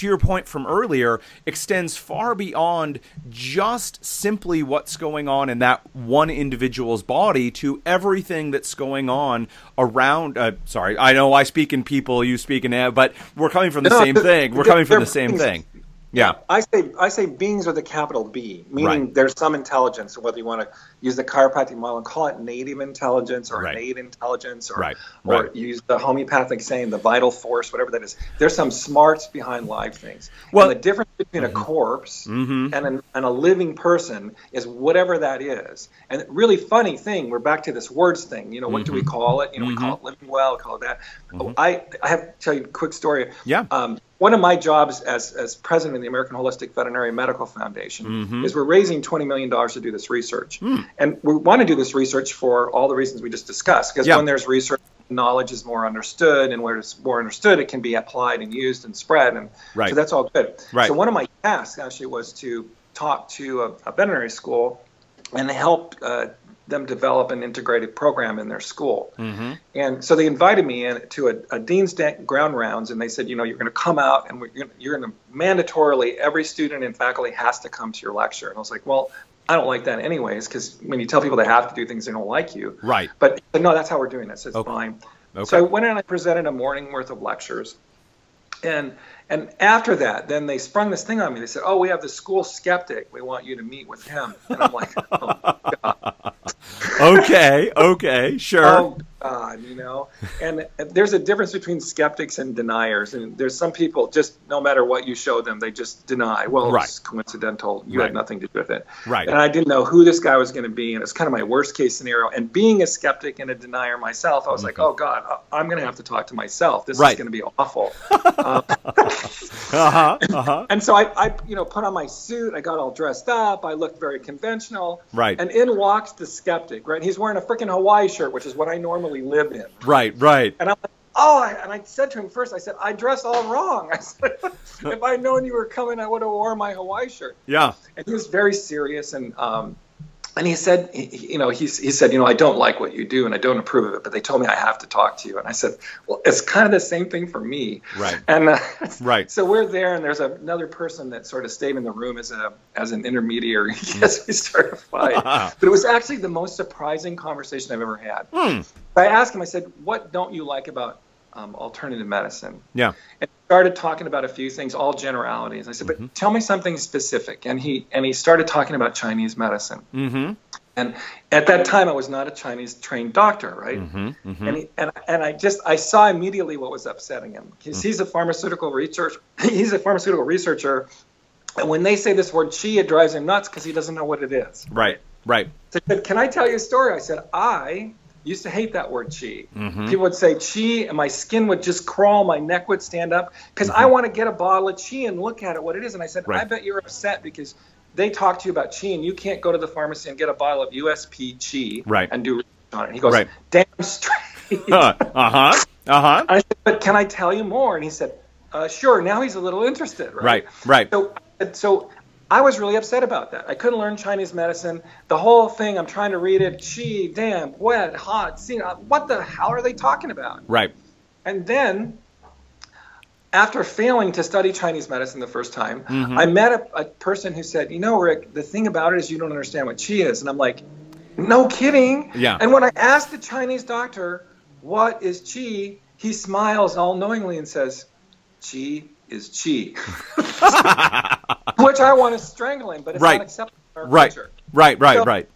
to your point from earlier, extends far beyond just simply what's going on in that one individual's body to everything that's going on around. Uh, sorry, I know I speak in people, you speak in, but we're coming from the no, same thing. We're coming from the same thing. Yeah. I say I say beings with a capital B, meaning right. there's some intelligence, whether you want to use the chiropractic model and call it native intelligence or right. innate intelligence or, right. or right. use the homeopathic saying the vital force, whatever that is. There's some smarts behind live things. Well, and the difference between mm-hmm. a corpse mm-hmm. and, an, and a living person is whatever that is. And really funny thing, we're back to this words thing. You know, what mm-hmm. do we mm-hmm. call it? You know, we call mm-hmm. it living well, call it that. Mm-hmm. I, I have to tell you a quick story. Yeah. Um, one of my jobs as, as president of the American Holistic Veterinary Medical Foundation mm-hmm. is we're raising $20 million to do this research. Mm. And we want to do this research for all the reasons we just discussed, because yeah. when there's research, knowledge is more understood, and where it's more understood, it can be applied and used and spread. And right. so that's all good. Right. So one of my tasks actually was to talk to a, a veterinary school and help uh, them develop an integrated program in their school. Mm-hmm. And so they invited me in to a, a, dean's grand rounds, and they said, you know, you're going to come out and you're going to mandatorily every student and faculty has to come to your lecture. And I was like, well, I don't like that anyways, because when you tell people they have to do things, they don't like you. Right. But, but no, that's how we're doing this. It's okay. fine. Okay. So I went in and I presented a morning worth of lectures, and and after that, then they sprung this thing on me. They said, "Oh, we have the school skeptic. We want you to meet with him." And I'm like, "Oh God." okay, okay, sure. Oh God, you know. And there's a difference between skeptics and deniers. And there's some people just no matter what you show them, they just deny. Well, right. it's coincidental. You right. had nothing to do with it. Right. And I didn't know who this guy was going to be, and it's kind of my worst case scenario. And being a skeptic and a denier myself, I was mm-hmm. like, oh God, I'm going to have to talk to myself. This right. is going to be awful. um, uh-huh, uh-huh. And so I, I, you know, put on my suit. I got all dressed up. I looked very conventional. Right. And in walks the skeptic. Right. He's wearing a freaking Hawaii shirt, which is what I normally live in. Right. Right. And I'm like, oh, I, and I said to him first, I said, I dress all wrong. I said, if I'd known you were coming, I would have worn my Hawaii shirt. Yeah. And he was very serious and. um and he said, you know, he, he said, you know, I don't like what you do and I don't approve of it, but they told me I have to talk to you. And I said, well, it's kind of the same thing for me. Right. And uh, right. So we're there, and there's another person that sort of stayed in the room as a as an intermediary as we started a fight. but it was actually the most surprising conversation I've ever had. Hmm. I asked him, I said, what don't you like about um, alternative medicine? Yeah. And started talking about a few things, all generalities. I said, but mm-hmm. tell me something specific. And he and he started talking about Chinese medicine. Mm-hmm. And at that time, I was not a Chinese trained doctor, right? Mm-hmm, mm-hmm. And, he, and and I just I saw immediately what was upsetting him because mm. he's a pharmaceutical research he's a pharmaceutical researcher, and when they say this word "chi," it drives him nuts because he doesn't know what it is. Right, right. So he said, "Can I tell you a story?" I said, "I used to hate that word chi. Mm-hmm. People would say chi, and my skin would just crawl, my neck would stand up because mm-hmm. I want to get a bottle of chi and look at it, what it is. And I said, right. I bet you're upset because they talk to you about chi, and you can't go to the pharmacy and get a bottle of USP chi right. and do on it. And he goes, right. damn straight. uh huh. Uh huh. I said, but can I tell you more? And he said, uh, sure. Now he's a little interested, right? Right. Right. So, so I was really upset about that. I couldn't learn Chinese medicine. The whole thing, I'm trying to read it. Qi, damn, wet, hot, seen. What the hell are they talking about? Right. And then, after failing to study Chinese medicine the first time, mm-hmm. I met a, a, person who said, "You know, Rick, the thing about it is you don't understand what Qi is." And I'm like, "No kidding." Yeah. And when I asked the Chinese doctor What is chi? He smiles all knowingly and says, Chi is chi. Which I want to strangle him, but it's Right. not acceptable in our Right. culture. Right, right, So- right.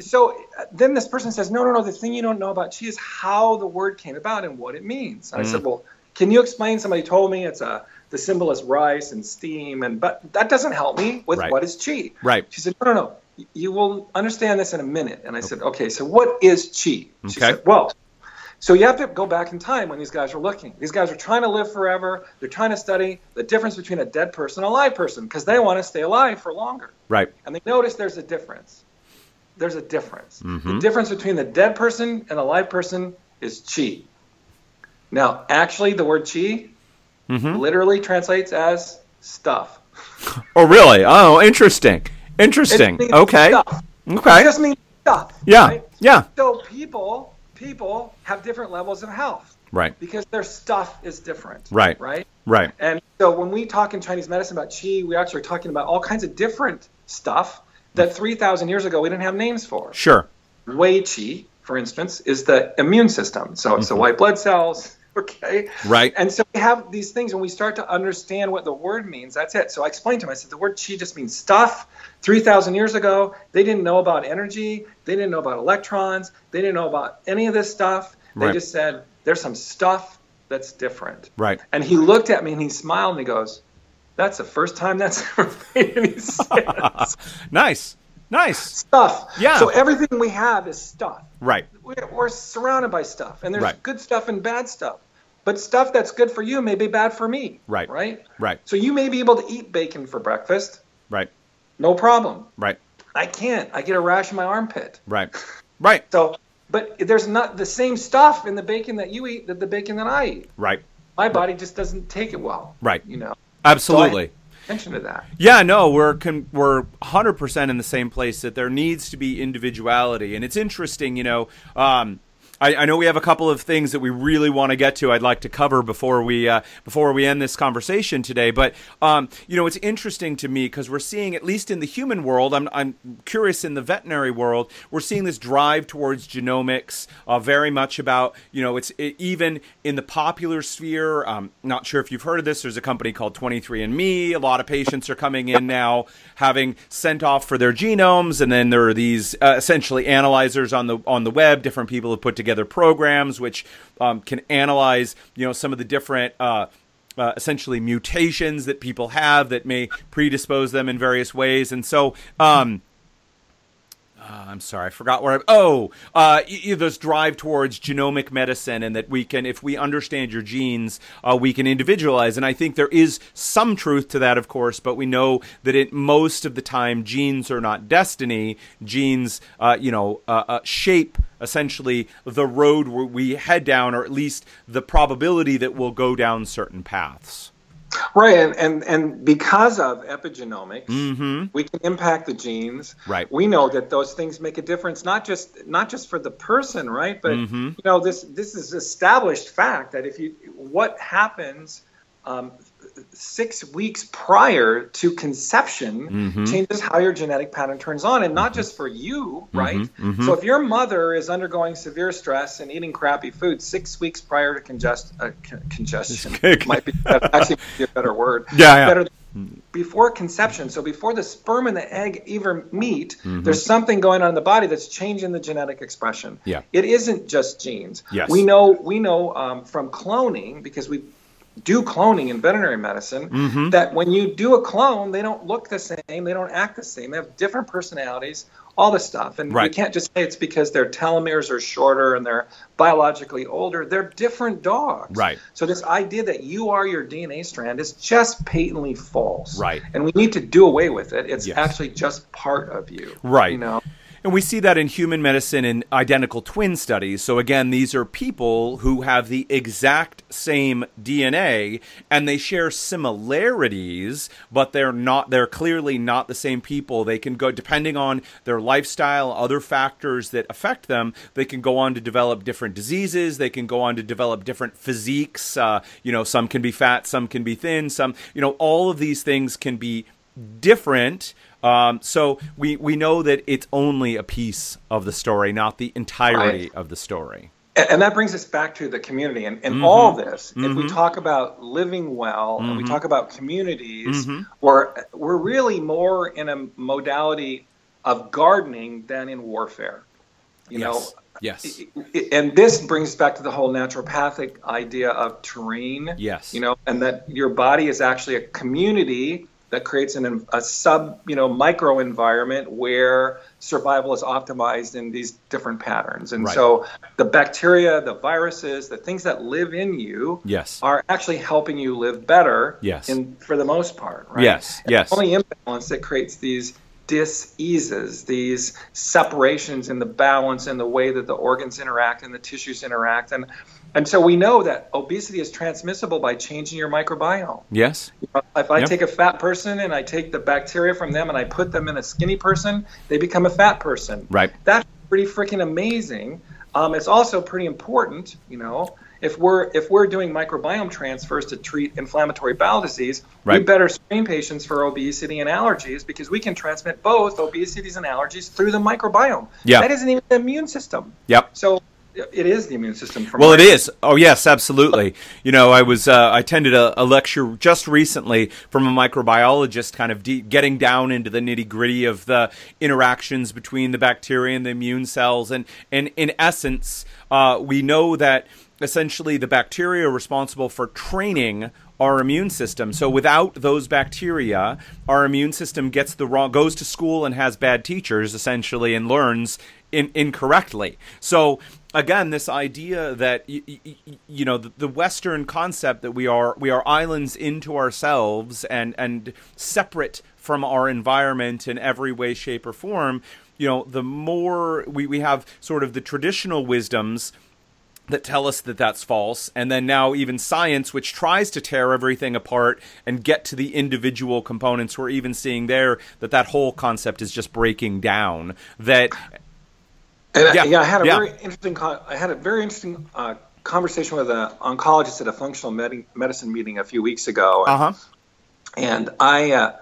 So uh, then this person says, No, no, no, the thing you don't know about chi is how the word came about and what it means. And I Mm. said, Well, can you explain? Somebody told me it's a the symbol is rice and steam, and but that doesn't help me with Right. what is chi. Right. She said, No, no, no. You will understand this in a minute. And I said, Okay, so what is chi? She Okay. said, Well, so you have to go back in time when these guys are looking. These guys are trying to live forever. They're trying to study the difference between a dead person and a live person because they want to stay alive for longer. Right. And they notice there's a difference. There's a difference. Mm-hmm. The difference between the dead person and a live person is chi. Now, actually, the word chi Mm-hmm. literally translates as stuff. Oh, really? Oh, interesting. Interesting. Okay. Stuff. It just means stuff. Yeah. right? Yeah. So people, people have different levels of health Right. because their stuff is different. Right. Right. Right. And so when we talk in Chinese medicine about qi, we actually are talking about all kinds of different stuff that 3,000 years ago we didn't have names for. Sure. Wei qi, for instance, is the immune system. So it's the mm-hmm. white blood cells. Okay. Right. And so we have these things when we start to understand what the word means. That's it. So I explained to him. I said the word qi just means stuff. Three thousand years ago, they didn't know about energy. They didn't know about electrons. They didn't know about any of this stuff. They Right. just said there's some stuff that's different. Right. And he looked at me and he smiled and he goes, "That's the first time that's ever made any sense." Nice. Nice. stuff. Yeah. So everything we have is stuff. Right. We're, we're surrounded by stuff, and there's Right. good stuff and bad stuff. But stuff that's good for you may be bad for me. Right. Right. Right. So you may be able to eat bacon for breakfast, Right. no problem. Right. I can't. I get a rash in my armpit. Right. Right. So, but there's not the same stuff in the bacon that you eat that the bacon that I eat. Right. My body just doesn't take it well. Right. You know. Absolutely. Attention to that. Yeah, no, we're con- we're 100% in the same place that there needs to be individuality. And it's interesting, you know, um, I, I know we have a couple of things that we really want to get to. I'd like to cover before we uh, before we end this conversation today. But um, you know, it's interesting to me because we're seeing, at least in the human world, I'm I'm curious in the veterinary world, we're seeing this drive towards genomics. Uh, very much about you know, it's it, even in the popular sphere. Um, not sure if you've heard of this. There's a company called 23andMe. A lot of patients are coming in now having sent off for their genomes, and then there are these uh, essentially analyzers on the on the web. Different people have put together programs which um, can analyze, you know, some of the different. Uh, uh, essentially mutations that people have that may predispose them in various ways, and so um, uh, I'm sorry, I forgot where. I, oh, uh, drive towards genomic medicine, and that we can, if we understand your genes, uh, we can individualize. And I think there is some truth to that, of course. But we know that it most of the time, genes are not destiny. Genes, uh, you know, uh, uh, shape essentially the road we head down, or at least the probability that we'll go down certain paths. Right, and, and, and because of epigenomics, we can impact the genes. Mm-hmm. Right. We know that those things make a difference, not just not just for the person, right? But Mm-hmm. you know, this this is established fact that if you what happens um, six weeks prior to conception Mm-hmm. changes how your genetic pattern turns on, and not just for you, right? So if your mother is undergoing severe stress and eating crappy food six weeks prior to congest, uh, con- congestion, might be actually be a better word. Yeah, yeah. Better before conception, so before the sperm and the egg even meet, there's something going on in the body that's changing the genetic expression. Yeah. It isn't just genes. Yes. We know we know um, from cloning because we do cloning in veterinary medicine Mm-hmm. that when you do a clone, they don't look the same, they don't act the same, they have different personalities, all this stuff. And Right. we can't just say it's because their telomeres are shorter and they're biologically older. They're different dogs. Right. So this idea that you are your DNA strand is just patently false. Right. And we need to do away with it. It's Yes. actually just part of you. Right. You know. And we see that in human medicine in identical twin studies. So again, these are people who have the exact same DNA and they share similarities, but they're not they're clearly not the same people. They can go depending on their lifestyle, other factors that affect them, they can go on to develop different diseases, they can go on to develop different physiques, uh, you know, some can be fat, some can be thin, some, you know, all of these things can be different. Um, so we, we know that it's only a piece of the story, not the entirety Right. of the story. and that brings us back to the community and, and mm-hmm. all this mm-hmm. if we mm-hmm. talk about living well mm-hmm. and we mm-hmm. talk about communities mm-hmm. we're, we're really more in a modality of gardening than in warfare you yes. know yes and this brings back to the whole naturopathic idea of terrain yes you know and that your body is actually a community that creates an, a sub, you know, micro environment where survival is optimized in these different patterns. And right. so the bacteria, the viruses, the things that live in you yes. are actually helping you live better yes. in, for the most part, right? Yes, and yes. The only imbalance that creates these diseases, these separations in the balance and the way that the organs interact and the tissues interact. And and so we know that obesity is transmissible by changing your microbiome. Yes. If I yep. take a fat person and I take the bacteria from them and I put them in a skinny person, they become a fat person. Right. That's pretty freaking amazing. Um, it's also pretty important, you know, if we're if we're doing microbiome transfers to treat inflammatory bowel disease, right. we better screen patients for obesity and allergies because we can transmit both obesities and allergies through the microbiome. Yeah. That isn't even the immune system. Yep. So it is the immune system. well, it is. Oh, yes, absolutely. you know, I was uh, I attended a, a, lecture just recently from a microbiologist, kind of de- getting down into the nitty gritty of the interactions between the bacteria and the immune cells, and and in essence, uh, we know that essentially the bacteria are responsible for training our immune system. So without those bacteria, our immune system gets the wrong goes to school and has bad teachers essentially and learns in, incorrectly. So again, this idea that you, you know the, the, Western concept that we are we are islands into ourselves and and separate from our environment in every way, shape, or form. You know, the more we, we have sort of the traditional wisdoms that tell us that that's false and then now even science which tries to tear everything apart and get to the individual components we're even seeing there that that whole concept is just breaking down that and yeah, I, yeah, I had a yeah. very interesting. I had a very interesting uh, conversation with an oncologist at a functional med- medicine meeting a few weeks ago. Uh huh. And I, uh,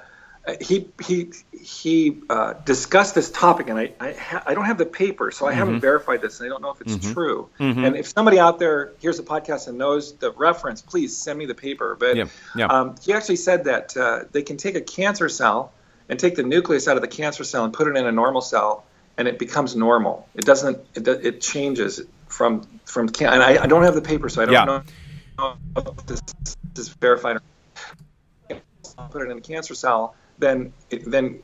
he he he uh, discussed this topic, and I I, ha- I, don't have the paper, so I mm-hmm. haven't verified this, and I don't know if it's mm-hmm. true. Mm-hmm. And if somebody out there hears the podcast and knows the reference, please send me the paper. But yeah. Yeah. Um, he actually said that uh, they can take a cancer cell and take the nucleus out of the cancer cell and put it in a normal cell and it becomes normal. It doesn't. It, it changes from from. And I, I don't have the paper, so I don't yeah. know if this is verified. Put it in a cancer cell, then it, then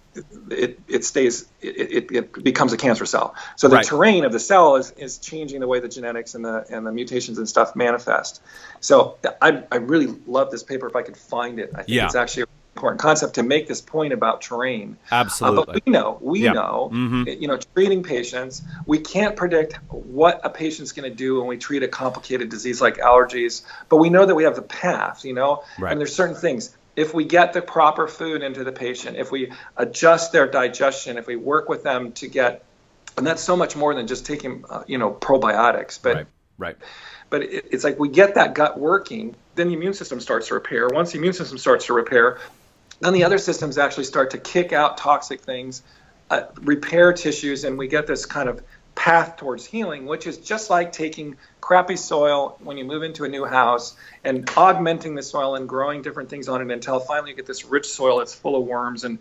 it, it stays. It, it, it becomes a cancer cell. So the right. terrain of the cell is, is changing the way the genetics and the and the mutations and stuff manifest. So I I really love this paper. If I could find it, I think yeah. it's actually important concept to make this point about terrain. Absolutely. Uh, but we know, we yeah. know, mm-hmm. you know, treating patients, we can't predict what a patient's going to do when we treat a complicated disease like allergies, but we know that we have the path, you know, right. and there's certain things. If we get the proper food into the patient, if we adjust their digestion, if we work with them to get, and that's so much more than just taking, uh, you know, probiotics, but right. right. But it, it's like we get that gut working, then the immune system starts to repair. Once the immune system starts to repair, then the other systems actually start to kick out toxic things, uh, repair tissues, and we get this kind of path towards healing, which is just like taking crappy soil when you move into a new house and augmenting the soil and growing different things on it until finally you get this rich soil that's full of worms and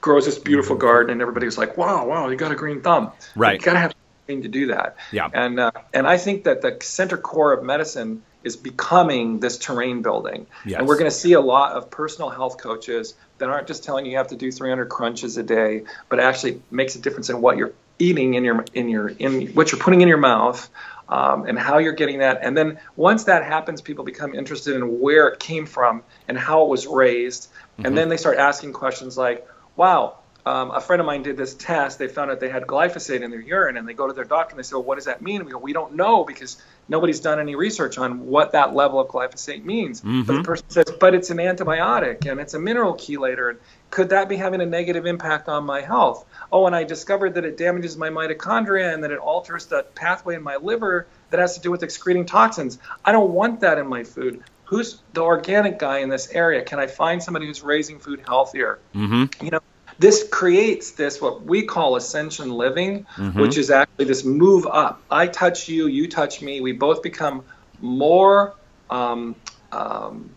grows this beautiful garden, and everybody's like, "Wow, wow, you got a green thumb." Right. You gotta have something to do that. Yeah. And uh, and I think that the center core of medicine is becoming this terrain building. Yes. And we're going to see a lot of personal health coaches that aren't just telling you you have to do 300 crunches a day, but actually makes a difference in what you're eating in your in your in what you're putting in your mouth. Um, and how you're getting that. And then once that happens, people become interested in where it came from and how it was raised. Mm-hmm. And then they start asking questions like, wow, um, a friend of mine did this test. They found out they had glyphosate in their urine, and they go to their doctor and they say, "Well, what does that mean?" And we go, "We don't know because nobody's done any research on what that level of glyphosate means." Mm-hmm. But the person says, "But it's an antibiotic and it's a mineral chelator. And could that be having a negative impact on my health?" Oh, and I discovered that it damages my mitochondria and that it alters the pathway in my liver that has to do with excreting toxins. I don't want that in my food. Who's the organic guy in this area? Can I find somebody who's raising food healthier? Mm-hmm. You know, this creates this what we call ascension living, mm-hmm. which is actually this move up. I touch you, you touch me. We both become more um, um,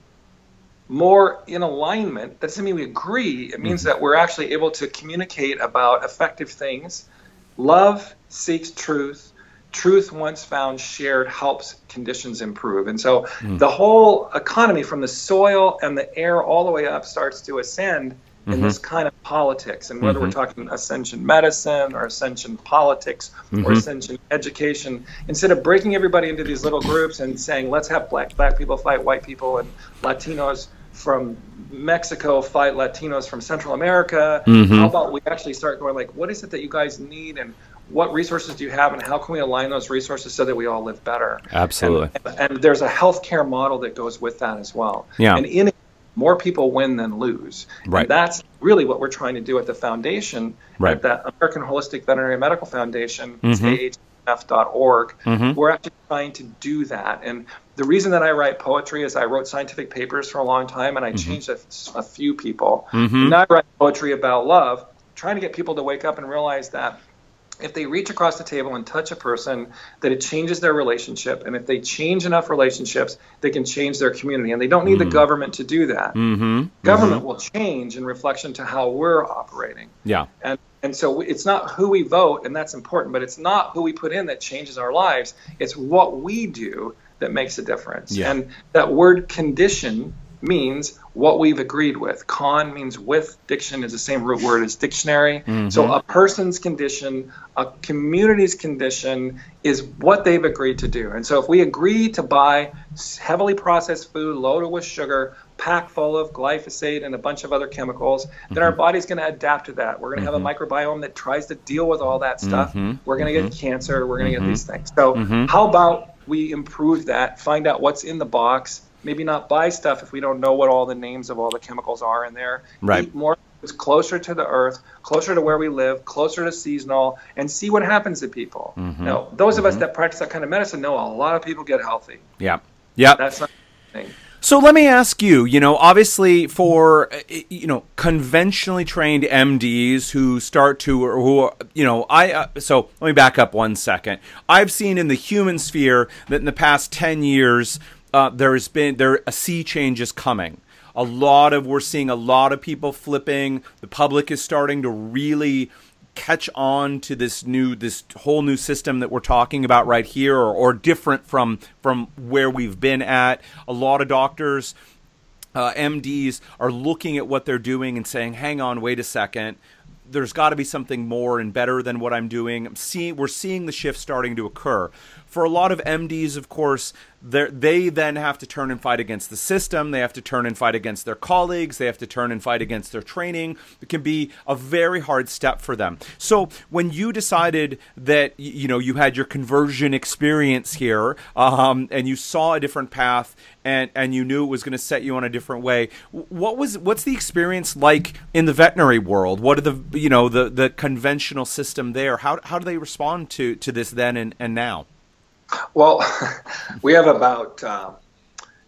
more in alignment. That doesn't mean we agree. It means mm-hmm. that we're actually able to communicate about effective things. Love seeks truth. Truth, once found, shared, helps conditions improve. And so mm. the whole economy, from the soil and the air all the way up, starts to ascend in mm-hmm. this kind of politics. And whether mm-hmm. we're talking ascension medicine or ascension politics mm-hmm. or ascension education, instead of breaking everybody into these little groups and saying, let's have black, black people fight white people and Latinos from Mexico fight Latinos from Central America. Mm-hmm. How about we actually start going like, what is it that you guys need and what resources do you have and how can we align those resources so that we all live better? Absolutely. And, and, there's a healthcare model that goes with that as well. Yeah. And in more people win than lose. Right. And that's really what we're trying to do at the foundation, right. at the American Holistic Veterinary Medical Foundation, mm-hmm. Mm-hmm. We're actually trying to do that. And the reason that I write poetry is I wrote scientific papers for a long time and I mm-hmm. changed a, a, few people. Mm-hmm. Now I write poetry about love, trying to get people to wake up and realize that if they reach across the table and touch a person, that it changes their relationship. And if they change enough relationships, they can change their community. And they don't need mm-hmm. the government to do that. Mm-hmm. Government mm-hmm. will change in reflection to how we're operating. Yeah. And and so it's not who we vote, and that's important, but it's not who we put in that changes our lives. It's what we do that makes a difference. Yeah. And that word condition means what we've agreed with. Con means with. Diction is the same root word as dictionary. Mm-hmm. So a person's condition, a community's condition is what they've agreed to do. And so if we agree to buy heavily processed food loaded with sugar, packed full of glyphosate and a bunch of other chemicals, mm-hmm. then our mm-hmm. body's going to adapt to that. We're going to mm-hmm. have a mm-hmm. microbiome that tries to deal with all that stuff. Mm-hmm. We're going to get cancer. We're going to get these things. So how about we improve that, find out what's in the box, maybe not buy stuff if we don't know what all the names of all the chemicals are in there. Right. Eat more foods closer to the earth, closer to where we live, closer to seasonal, and see what happens to people. Mm-hmm. Now, those mm-hmm. of us that practice that kind of medicine know a lot of people get healthy. Yeah. Yeah. That's not thing. So let me ask you, you know, obviously for you know conventionally trained MDs who start to or who you know, I uh, so let me back up one second. I've seen in the human sphere that in the past 10 years uh, there has been there a sea change is coming. A lot of we're seeing a lot of people flipping. The public is starting to really catch on to this new this whole new system that we're talking about right here or, or different from from where we've been at a lot of doctors uh, MDs are looking at what they're doing and saying hang on wait a second there's got to be something more and better than what I'm doing. I'm we're seeing the shift starting to occur. For a lot of MDs, of course, they then have to turn and fight against the system. They have to turn and fight against their colleagues. They have to turn and fight against their training. It can be a very hard step for them. So when you decided that you know you had your conversion experience here, um, and you saw a different path, and and you knew it was going to set you on a different way, what was what's the experience like in the veterinary world? What are the you know the the conventional system there? How how do they respond to to this then and, and now? Well, we have about uh,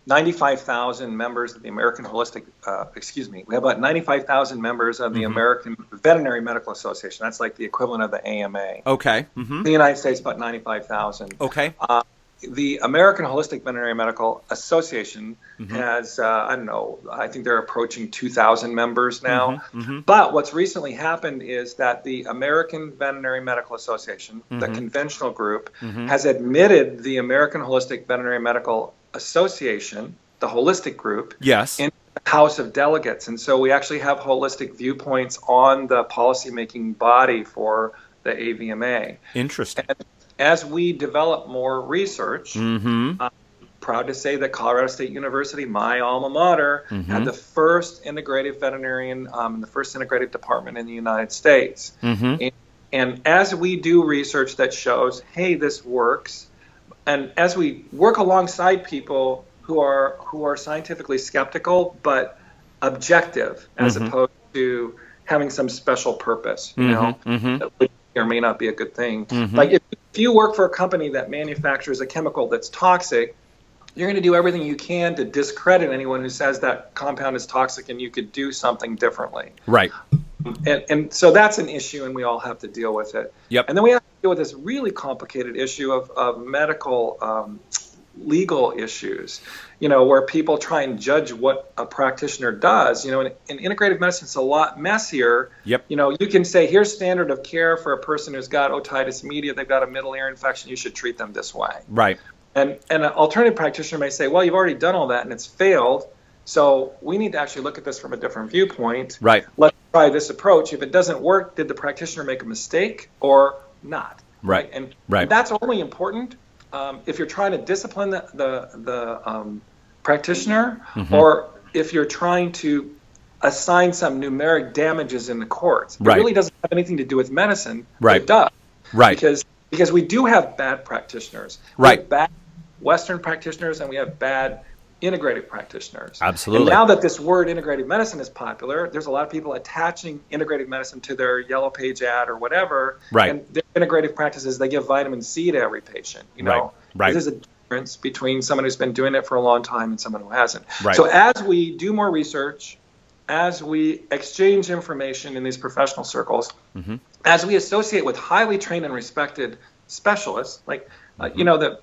95,000 members of the American Holistic, uh, excuse me, we have about 95,000 members of the mm-hmm. American Veterinary Medical Association. That's like the equivalent of the AMA. Okay. Mm-hmm. The United States, about 95,000. Okay. Uh, the American Holistic Veterinary Medical Association mm-hmm. has, uh, I don't know, I think they're approaching 2,000 members now. Mm-hmm. Mm-hmm. But what's recently happened is that the American Veterinary Medical Association, the mm-hmm. conventional group, mm-hmm. has admitted the American Holistic Veterinary Medical Association, the holistic group, yes. in the House of Delegates. And so we actually have holistic viewpoints on the policymaking body for the AVMA. Interesting. And, as we develop more research, mm-hmm. I'm proud to say that Colorado State University, my alma mater, mm-hmm. had the first integrative veterinarian, um, the first integrative department in the United States. Mm-hmm. And, and as we do research that shows, hey, this works, and as we work alongside people who are who are scientifically skeptical but objective, as mm-hmm. opposed to having some special purpose, you Mm-hmm. know, Mm-hmm. Or may not be a good thing. Mhm. Like if, if you work for a company that manufactures a chemical that's toxic, you're going to do everything you can to discredit anyone who says that compound is toxic and you could do something differently. Right. and, and so that's an issue, and we all have to deal with it. Yep. And then we have to deal with this really complicated issue of, of medical um, legal issues, you know, where people try and judge what a practitioner does. You know, in, in integrative medicine, it's a lot messier. Yep. You know, you can say, here's standard of care for a person who's got otitis media, they've got a middle ear infection, you should treat them this way. Right. And, and an alternative practitioner may say, well, you've already done all that and it's failed. So we need to actually look at this from a different viewpoint. Right. Let's try this approach. If it doesn't work, did the practitioner make a mistake or not? Right. And, Right. and that's only important um, if you're trying to discipline the the, the um, practitioner, Mm-hmm. or if you're trying to assign some numeric damages in the courts. It Right. really doesn't have anything to do with medicine. Right. It does. Right. Because because we do have bad practitioners. We Right. have bad Western practitioners and we have bad integrative practitioners. Absolutely. And now that this word integrative medicine is popular, there's a lot of people attaching integrative medicine to their yellow page ad or whatever. Right. And their integrative practices, they give vitamin C to every patient. You know, Right. Right. There's a difference between someone who's been doing it for a long time and someone who hasn't. Right. So as we do more research, as we exchange information in these professional circles, Mm-hmm. as we associate with highly trained and respected specialists, like uh, Mm-hmm. you know the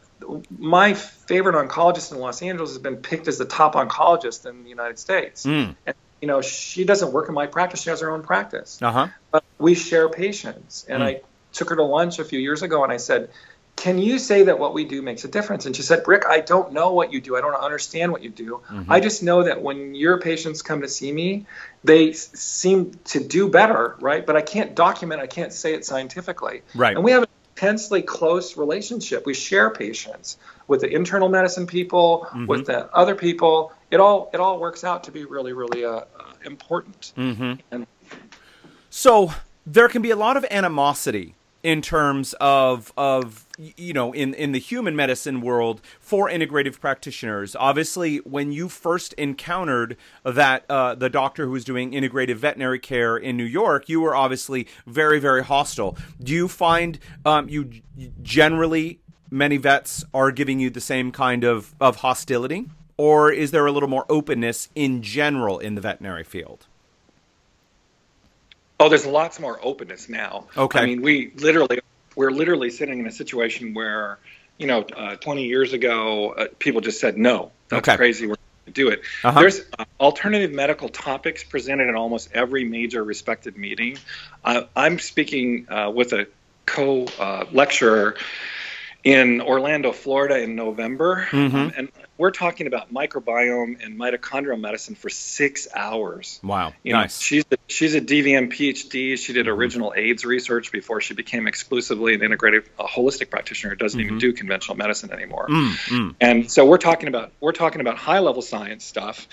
my favorite oncologist in Los Angeles has been picked as the top oncologist in the United States. Mm. And you know she doesn't work in my practice; she has her own practice. Uh huh. But we share patients, and Mm. I took her to lunch a few years ago, and I said. Can you say that what we do makes a difference? And she said, Rick, I don't know what you do. I don't understand what you do. Mm-hmm. I just know that when your patients come to see me, they seem to do better, right? But I can't document, I can't say it scientifically. Right. And we have intensely close relationship. We share patients with the internal medicine people, Mm-hmm. with the other people. It all it all works out to be really, really uh, important. Mm-hmm. And So there can be a lot of animosity in terms of of you know in in the human medicine world for integrative practitioners. Obviously, when you first encountered that uh, the doctor who was doing integrative veterinary care in New York, you were obviously very very hostile. Do you find um, you generally many vets are giving you the same kind of of hostility? Or is there a little more openness in general in the veterinary field? Oh, there's lots more openness now. Okay. I mean, we literally we're literally sitting in a situation where, you know, uh, 20 years ago, uh, people just said no. That's Okay. crazy. We're going to do it. Uh-huh. There's uh, alternative medical topics presented at almost every major respected meeting. Uh, I'm speaking uh, with a co-lecturer in Orlando, Florida, in November, Mhm. um, and we're talking about microbiome and mitochondrial medicine for six hours. Wow, You nice. Mm-hmm. she's a, she's a DVM PhD. She did original AIDS research before she became exclusively an integrative, a holistic practitioner who doesn't even do conventional medicine anymore. Mm, mm. And so we're talking about we're talking about high level science stuff,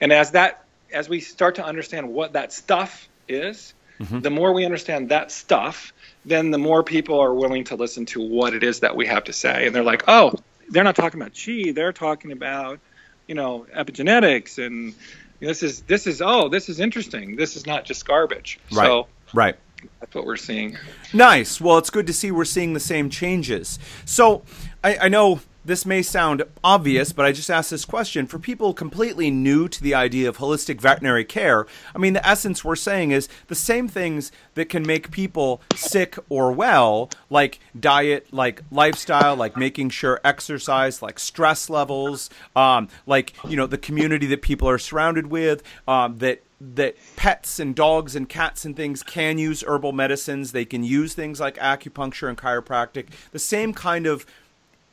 and as that as we start to understand what that stuff is, Mm-hmm. the more we understand that stuff, then the more people are willing to listen to what it is that we have to say, and they're like, oh, they're not talking about chi, they're talking about, you know, epigenetics, and this is this is oh, this is interesting. This is not just garbage. Right. So Right. that's what we're seeing. Nice. Well, it's good to see we're seeing the same changes. So, I, I know this may sound obvious, but I just asked this question for people completely new to the idea of holistic veterinary care. I mean, the essence we're saying is the same things that can make people sick or well, like diet, like lifestyle, like making sure exercise, like stress levels, um, like you know the community that people are surrounded with, um, that that pets and dogs and cats and things can use herbal medicines. They can use things like acupuncture and chiropractic. The same kind of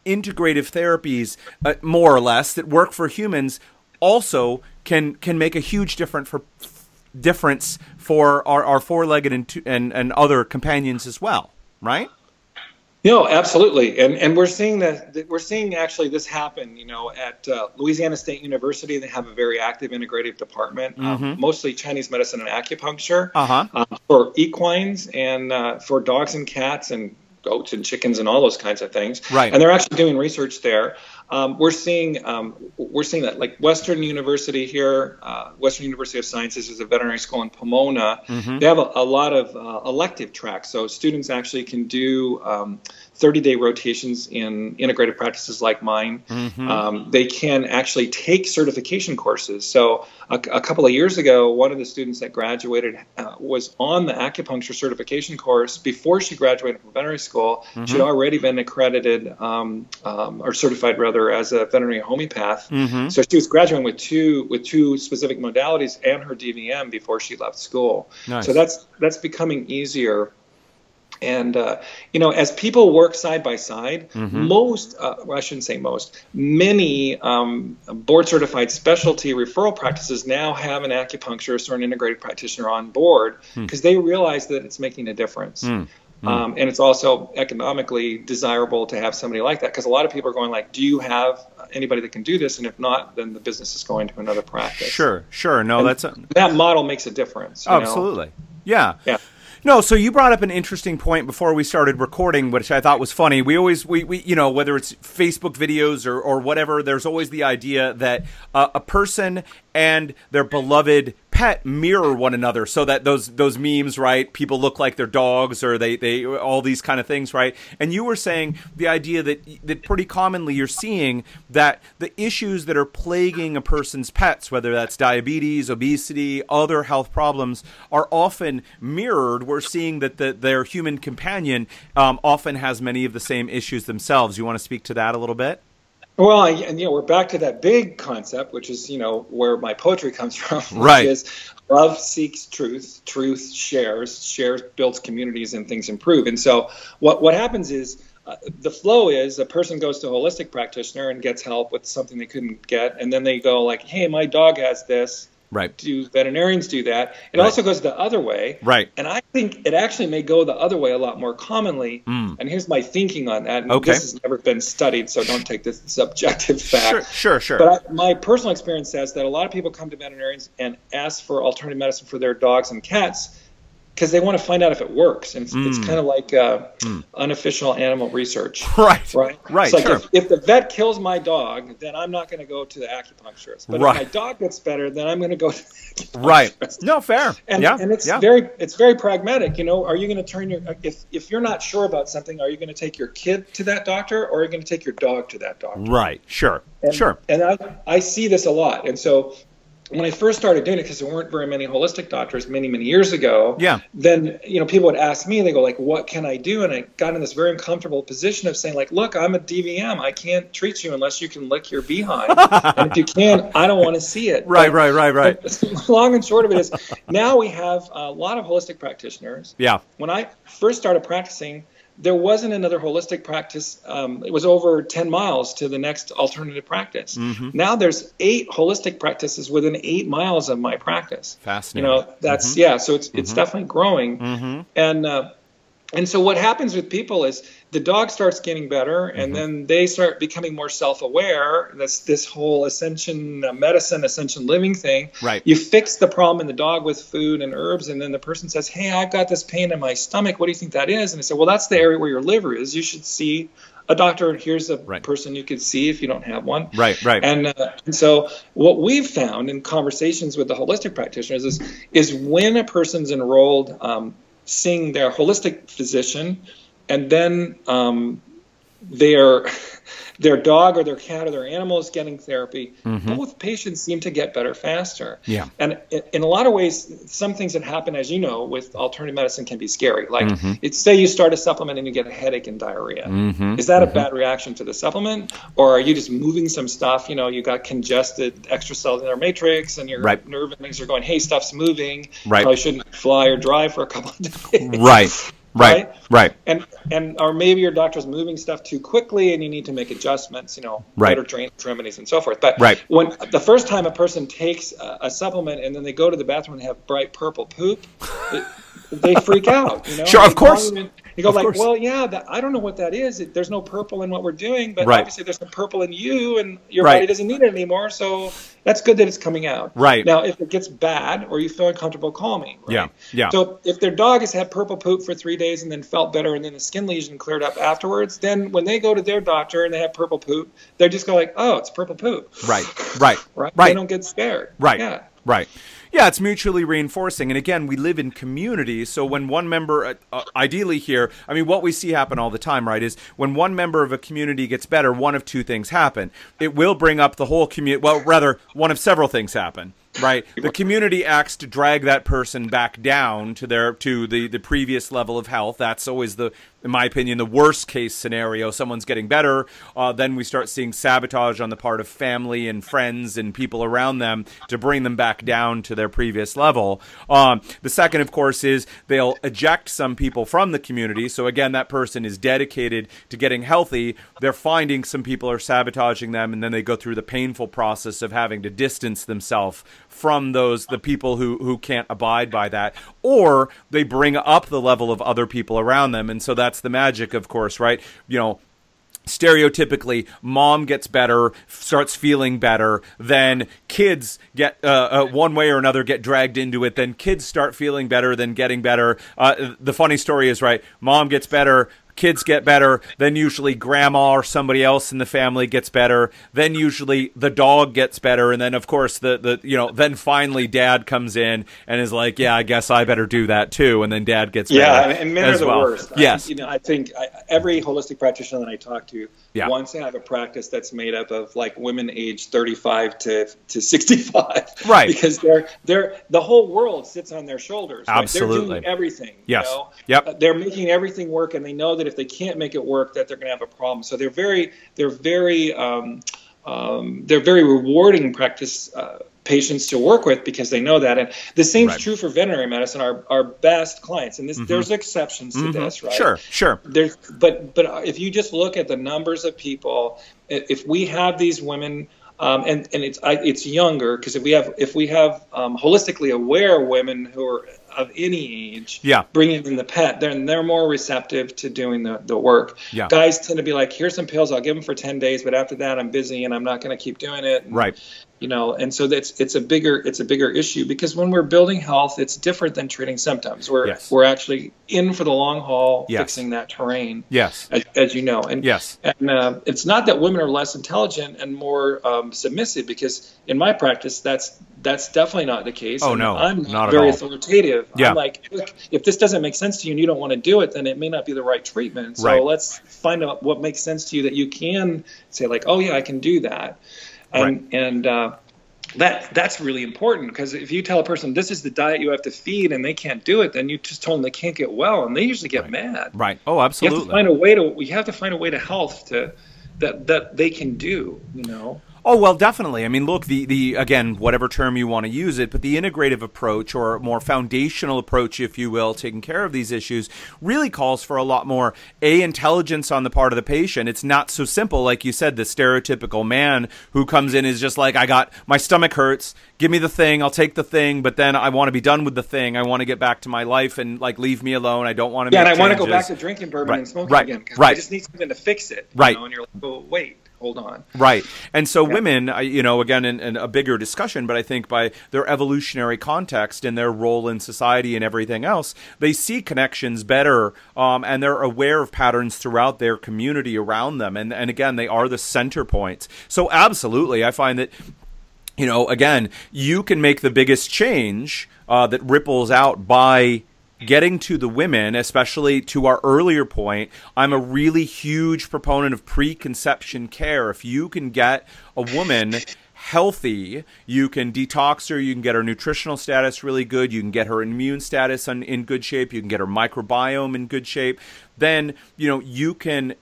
integrative therapies, uh, more or less, that work for humans also can can make a huge difference for difference for our, our four-legged and, two, and and other companions as well, right? No, absolutely, and and we're seeing that we're seeing actually this happen. You know, at uh, Louisiana State University, they have a very active integrative department, um, mostly Chinese medicine and acupuncture Uh-huh. uh, for equines and uh, for dogs and cats and goats and chickens and all those kinds of things. Right. And they're actually doing research there. Um, we're seeing um, we're seeing that like Western University here, uh, Western University of Sciences is a veterinary school in Pomona. They have a, a lot of uh, elective tracks, so students actually can do um, 30 day rotations in integrated practices like mine. Mm-hmm. Um, they can actually take certification courses. So, a, a, couple of years ago, one of the students that graduated uh, was on the acupuncture certification course before she graduated from veterinary school. Mm-hmm. She'd already been accredited um, um, or certified rather as a veterinary homeopath. Mm-hmm. So she was graduating with two with two specific modalities and her DVM before she left school. Nice. So that's that's becoming easier. And uh, you know, as people work side by side, Mm-hmm. most uh, well, I shouldn't say most, many um, board certified specialty referral practices now have an acupuncturist or an integrated practitioner on board Hmm. because they realize that it's making a difference. Um, and it's also economically desirable to have somebody like that because a lot of people are going like, "Do you have anybody that can do this?" And if not, then the business is going to another practice. Sure, sure. No, that's a, That model makes a difference. you know? absolutely. Yeah. Yeah. No, so you brought up an interesting point before we started recording, which I thought was funny. We always, we, we you know, whether it's Facebook videos or, or whatever, there's always the idea that uh, a person and their beloved pet mirror one another so that those those memes right people look like their dogs or they they all these kind of things right? And you were saying the idea that that pretty commonly you're seeing that the issues that are plaguing a person's pets whether that's diabetes obesity other health problems are often mirrored. We're seeing that the, their human companion um, often has many of the same issues themselves. You want to speak to that a little bit Well, I- and you know, we're back to that big concept, which is you know where my poetry comes from. which Right. Is love seeks truth, truth shares, shares builds communities, and things improve. And so, what what happens is. Uh, the flow is a person goes to a holistic practitioner and gets help with something they couldn't get, and then they go like, "Hey, my dog has this. Right Do veterinarians do that?" It Right. also goes the other way, right and I think it actually may go the other way a lot more commonly. Mm. And here's my thinking on that. And Okay. This has never been studied, so don't take this as objective fact. sure sure sure But I, my personal experience says that a lot of people come to veterinarians and ask for alternative medicine for their dogs and cats because they want to find out if it works. And it's, it's Mm. kind of like uh, unofficial animal research. right Right. right It's like sure if, if the vet kills my dog, then I'm not going to go to the acupuncturist. But Right. if my dog gets better, then I'm going to go to right no fair And, yeah and it's yeah. very it's very pragmatic. You know, are you going to turn your if if you're not sure about something, are you going to take your kid to that doctor or are you going to take your dog to that doctor? right sure And, sure And I, I see this a lot. And so when I first started doing it, because there weren't very many holistic doctors many, many years ago, Yeah. then, you know, people would ask me, they go like, what can I do? And I got in this very uncomfortable position of saying like, look, I'm a DVM. I can't treat you unless you can lick your behind. and if you can, I don't want to see it. right But- right right right long and short of it is now we have a lot of holistic practitioners yeah when I first started practicing, there wasn't another holistic practice. Um, it was over 10 miles to the next alternative practice. Mm-hmm. Now there's eight holistic practices within eight miles of my practice. Fascinating. You know, that's yeah. So it's it's definitely growing, mm-hmm. and uh, and so what happens with people is the dog starts getting better, and Mm-hmm. then they start becoming more self-aware. That's this whole ascension uh, medicine, ascension living thing. Right. You fix the problem in the dog with food and herbs, and then the person says, "Hey, I've got this pain in my stomach. What do you think that is?" And i say, "Well, that's the area where your liver is. You should see a doctor. Here's a Right. person you could see if you don't have one." right right And, uh, and so what we've found in conversations with the holistic practitioners is is when a person's enrolled, um, seeing their holistic physician, and then um, their their dog or their cat or their animal is getting therapy, both patients seem to get better faster. Mm-hmm. Yeah. And in- in a lot of ways, some things that happen, as you know, with alternative medicine can be scary. Like, Mm-hmm. it's say you start a supplement and you get a headache and diarrhea. Mm-hmm. Is that a bad reaction to the supplement, or are you just moving some stuff? You know, you got congested extracellular matrix, and your Right. nerve endings are going, "Hey, stuff's moving. Right. Probably shouldn't fly or drive for a couple of days." right right right And and or maybe your doctor's moving stuff too quickly, and you need to make adjustments. You know, Right. better drainage remedies and so forth. But Right. when the first time a person takes a, a supplement and then they go to the bathroom and have bright purple poop, it, they freak out. You know, Sure, And of course. You go Of like, course. well, yeah, that, I don't know what that is. It, there's no purple in what we're doing, but Right. obviously there's some purple in you, and your Right. body doesn't need it anymore. So that's good that it's coming out. Right. now, if it gets bad or you feel uncomfortable, call me. Right? Yeah, yeah. So if their dog has had purple poop for three days and then felt better, and then the skin lesion cleared up afterwards, then when they go to their doctor and they have purple poop, they're just go like, oh, it's purple poop. right right Right. right They don't get scared. Right. Yeah. Right. Yeah, it's mutually reinforcing. And again, we live in communities. So when one member, uh, uh, ideally here, I mean, what we see happen all the time, right, is when one member of a community gets better, one of two things happen. It will bring up the whole community. Well, rather, one of several things happen right the community acts to drag that person back down to their to the the previous level of health that's always the in my opinion, the worst case scenario. Someone's getting better. Uh, then we start seeing sabotage on the part of family and friends and people around them to bring them back down to their previous level. Um, the second, of course, is they'll eject some people from the community. So again, that person is dedicated to getting healthy. They're finding some people are sabotaging them, and then they go through the painful process of having to distance themselves from those the people who who can't abide by that, or they bring up the level of other people around them, and so that's the magic, of course, right? You know, stereotypically mom gets better starts feeling better then kids get uh, uh, one way or another get dragged into it then kids start feeling better then getting better uh, the funny story is right mom gets better kids get better, then usually grandma or somebody else in the family gets better, then usually the dog gets better, and then of course the the you know then finally dad comes in and is like, yeah, I guess I better do that too, and then dad gets yeah, better. Yeah, and men as are the well. worst. Yes, I, you know, I think I, every holistic practitioner that I talk to Yeah. wants to have a practice that's made up of like women aged 35 to to 65, Right. Because they're they're the whole world sits on their shoulders. right? Absolutely. they're doing everything. Yes. You know? Yep. Uh, They're making everything work, and they know that if they can't make it work, that they're going to have a problem. So they're very they're very um, um, they're very rewarding practice uh, patients to work with because they know that. And the same Right. is true for veterinary medicine. Our our best clients, and this, there's exceptions to this, right? Mm-hmm. sure, sure. There's, but but if you just look at the numbers of people, if we have these women. Um, and and it's I, it's younger because if we have if we have um, holistically aware women who are of any age, Yeah. bringing in the pet, then they're more receptive to doing the, the work. Yeah. Guys tend to be like, here's some pills, I'll give them for 10 days, but after that, I'm busy and I'm not going to keep doing it. And, Right. You know, and so that's it's a bigger it's a bigger issue because when we're building health, it's different than treating symptoms. We're Yes. we're actually in for the long haul, Yes. fixing that terrain. Yes. As, as you know, and Yes. and uh, it's not that women are less intelligent and more um, submissive because in my practice, that's that's definitely not the case. Oh, And no, I'm not very authoritative. Yeah. I'm like, look, if this doesn't make sense to you and you don't want to do it, then it may not be the right treatment. So Right. let's find out what makes sense to you that you can say like, oh yeah, I can do that, and and. Uh, that that's really important because if you tell a person this is the diet you have to feed and they can't do it, then you just told them they can't get well, and they usually get mad. Right. Oh, absolutely. You have to find a way to. We have to find a way to health to that that they can do. You know. Oh well, definitely. I mean, look, the the again, whatever term you want to use it, but the integrative approach or more foundational approach, if you will, taking care of these issues really calls for a lot more a intelligence on the part of the patient. It's not so simple, like you said. The stereotypical man who comes in is just like, I got my stomach hurts. Give me the thing. I'll take the thing, but then I want to be done with the thing. I want to get back to my life and like leave me alone. I don't want to. Yeah, and I want to go back to drinking bourbon Right, and smoking right, again because right. I just need something to fix it. you Right. know, and you're like, oh wait, hold on. Right. And so women, you know, again, in, in a bigger discussion, but I think by their evolutionary context and their role in society and everything else, they see connections better um, and they're aware of patterns throughout their community around them. And, and again, they are the center points. So, absolutely, I find that you know, again, you can make the biggest change uh, that ripples out by getting to the women, especially to our earlier point. I'm a really huge proponent of preconception care. If you can get a woman healthy, you can detox her, you can get her nutritional status really good, you can get her immune status in, good shape, you can get her microbiome in good shape, then, you know, you can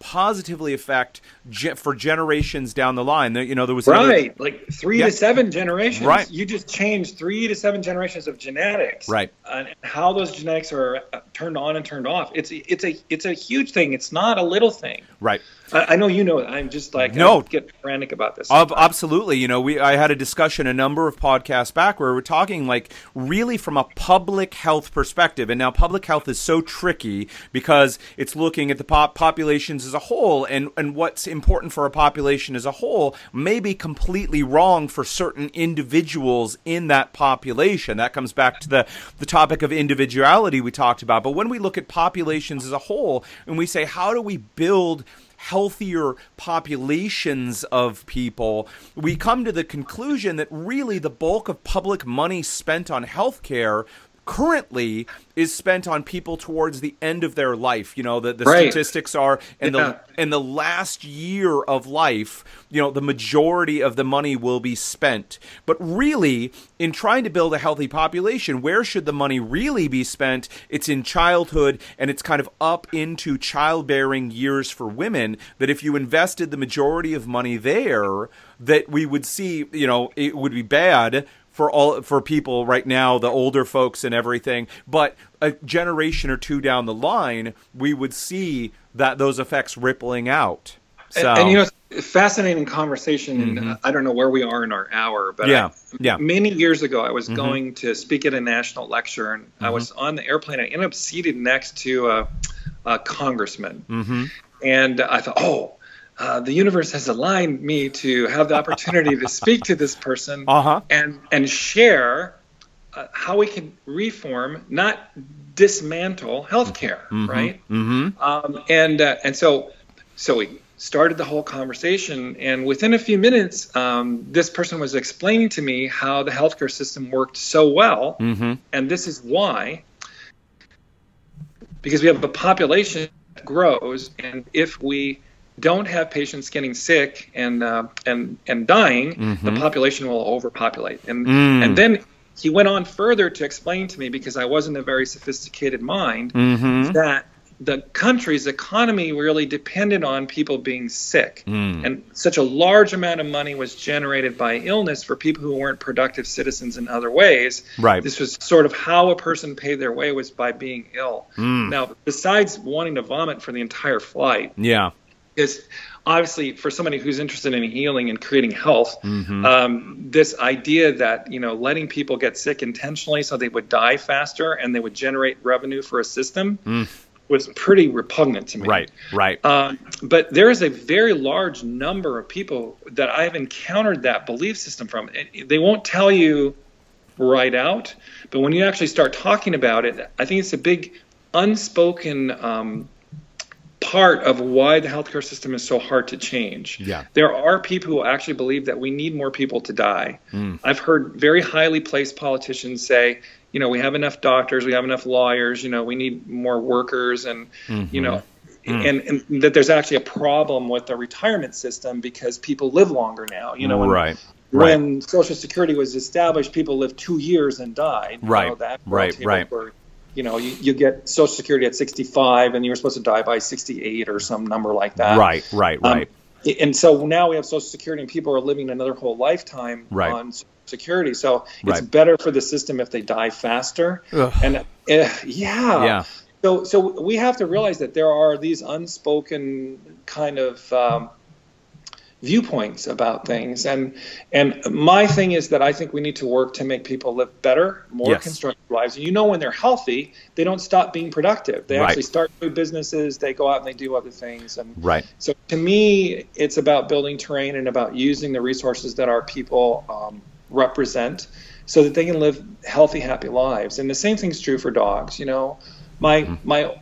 positively affect ge- for generations down the line. You know, there was Right, like three Yeah. to seven generations. Right. You just changed three to seven generations of genetics. Right. And how those genetics are uh, turned on and turned off. It's it's a it's a huge thing. It's not a little thing. right. I, I know you know it. I'm just like No. I get frantic about this. Ab- absolutely. You know, we I had a discussion a number of podcasts back where we're talking like really from a public health perspective. And now public health is so tricky because it's looking at the pop- populations as a whole and and what's important for a population as a whole may be completely wrong for certain individuals in that population. That comes back to the the topic of individuality we talked about. But when we look at populations as a whole and we say how do we build healthier populations of people, we come to the conclusion that really the bulk of public money spent on healthcare currently is spent on people towards the end of their life. You know, the, the Right. statistics are in Yeah. the in the last year of life, you know, the majority of the money will be spent. But really, in trying to build a healthy population, where should the money really be spent? It's in childhood and it's kind of up into childbearing years for women that if you invested the majority of money there, that we would see, you know, it would be bad for all for people right now, the older folks and everything. But a generation or two down the line, we would see that those effects rippling out. So And, and, you know, fascinating conversation. And uh, I don't know where we are in our hour, but Yeah, I- yeah. many years ago, I was going to speak at a national lecture, and I was on the airplane. I ended up seated next to a, a congressman, Mm-hmm. and I thought, oh. Uh, the universe has aligned me to have the opportunity to speak to this person Uh-huh. and and share uh, how we can reform, not dismantle healthcare, right? Mm-hmm. Um, and uh, and so so we started the whole conversation, and within a few minutes, um, this person was explaining to me how the healthcare system worked so well, Mm-hmm. and this is why. Because we have a population that grows, and if we don't have patients getting sick and uh, and and dying, the population will overpopulate. And Mm. and then he went on further to explain to me because I wasn't a very sophisticated mind Mm-hmm. that the country's economy really depended on people being sick. Mm. And such a large amount of money was generated by illness for people who weren't productive citizens in other ways. Right. This was sort of how a person paid their way was by being ill. Mm. Now, besides wanting to vomit for the entire flight, Yeah. Is obviously for somebody who's interested in healing and creating health, Mm-hmm. um, this idea that you know letting people get sick intentionally so they would die faster and they would generate revenue for a system was pretty repugnant to me. Mm. Right. Right. Um, but there is a very large number of people that I've encountered that belief system from. And They won't tell you right out, but when you actually start talking about it, I think it's a big unspoken um, part of why the healthcare system is so hard to change. Yeah. There are people who actually believe that we need more people to die. Hmm. I've heard very highly placed politicians say, you know, we have enough doctors, we have enough lawyers, you know, we need more workers and mm-hmm. you know hmm. and, and that there's actually a problem with the retirement system because people live longer now. You know, when, right. Right. when Social Security was established, people lived two years and died. You Right. know, that Right, right. You know, you, you get Social Security at 65 and you were supposed to die by 68 or some number like that. Right. Right. Um, Right. and so now we have Social Security and people are living another whole lifetime Right. on Social Security. So it's Right. better for the system if they die faster. Ugh. And uh, yeah. Yeah. So, so we have to realize that there are these unspoken kind of um, viewpoints about things, and and my thing is that I think we need to work to make people live better, more Yes. constructive lives. You know, when they're healthy, they don't stop being productive. They Right. actually start new businesses. They go out and they do other things, and Right. so to me, it's about building terrain and about using the resources that our people um, represent so that they can live healthy, happy lives. And the same thing's true for dogs. You know, my Mm-hmm. my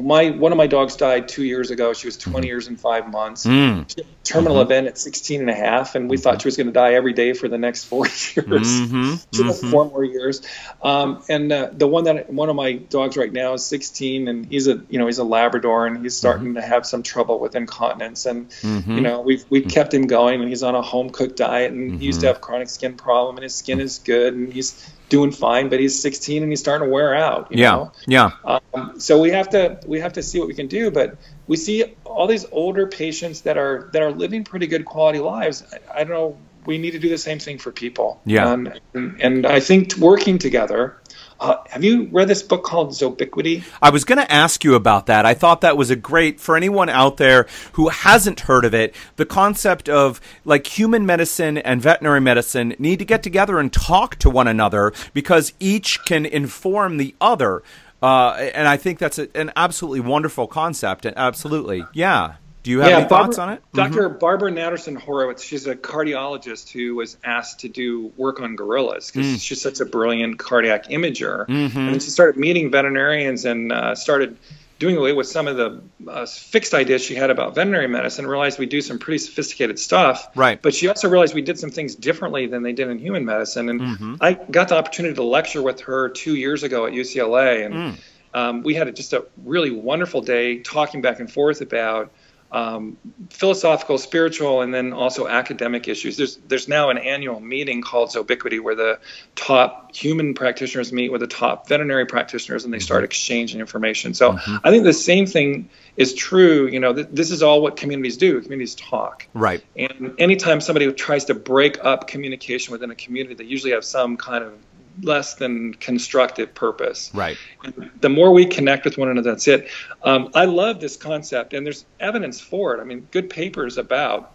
my one of my dogs died two years ago. She was 20 years and five months. Mm. She had a terminal event at 16 and a half, and we thought she was going to die every day for the next four years. Mhm. She has four more years. Um, and uh, the one that one of my dogs right now is 16, and he's a you know he's a Labrador, and he's starting to have some trouble with incontinence. And you know we've we kept him going, and he's on a home cooked diet, and he used to have chronic skin problem, and his skin is good, and he's doing fine, but he's 16 and he's starting to wear out. You Yeah. know? Yeah. Um, so we have to we have to see what we can do. But we see all these older patients that are that are living pretty good quality lives. I, I don't know. We need to do the same thing for people. Yeah. And, and, and I think working together. Uh, have you read this book called Zoobiquity? I was going to ask you about that. I thought that was a great for anyone out there who hasn't heard of it. The concept of like human medicine and veterinary medicine need to get together and talk to one another because each can inform the other. Uh, and I think that's a, an absolutely wonderful concept. And absolutely, yeah. Do you have any thoughts on it? Mm-hmm. Dr. Barbara Natterson Horowitz, she's a cardiologist who was asked to do work on gorillas because Mm. she's such a brilliant cardiac imager. Mm-hmm. And she started meeting veterinarians and uh, started doing away with some of the uh, fixed ideas she had about veterinary medicine, realized we do some pretty sophisticated stuff. Right. But she also realized we did some things differently than they did in human medicine. And mm-hmm. I got the opportunity to lecture with her two years ago at UCLA, and mm. um, we had just a really wonderful day talking back and forth about um, philosophical, spiritual, and then also academic issues. There's there's now an annual meeting called Zoobiquity where the top human practitioners meet with the top veterinary practitioners and they start mm-hmm. exchanging information. So mm-hmm. I think the same thing is true. You know, th- this is all what communities do. Communities talk. Right. And anytime somebody tries to break up communication within a community, they usually have some kind of less than constructive purpose. Right. The more we connect with one another, that's it. Um, I love this concept, and there's evidence for it. I mean, good papers about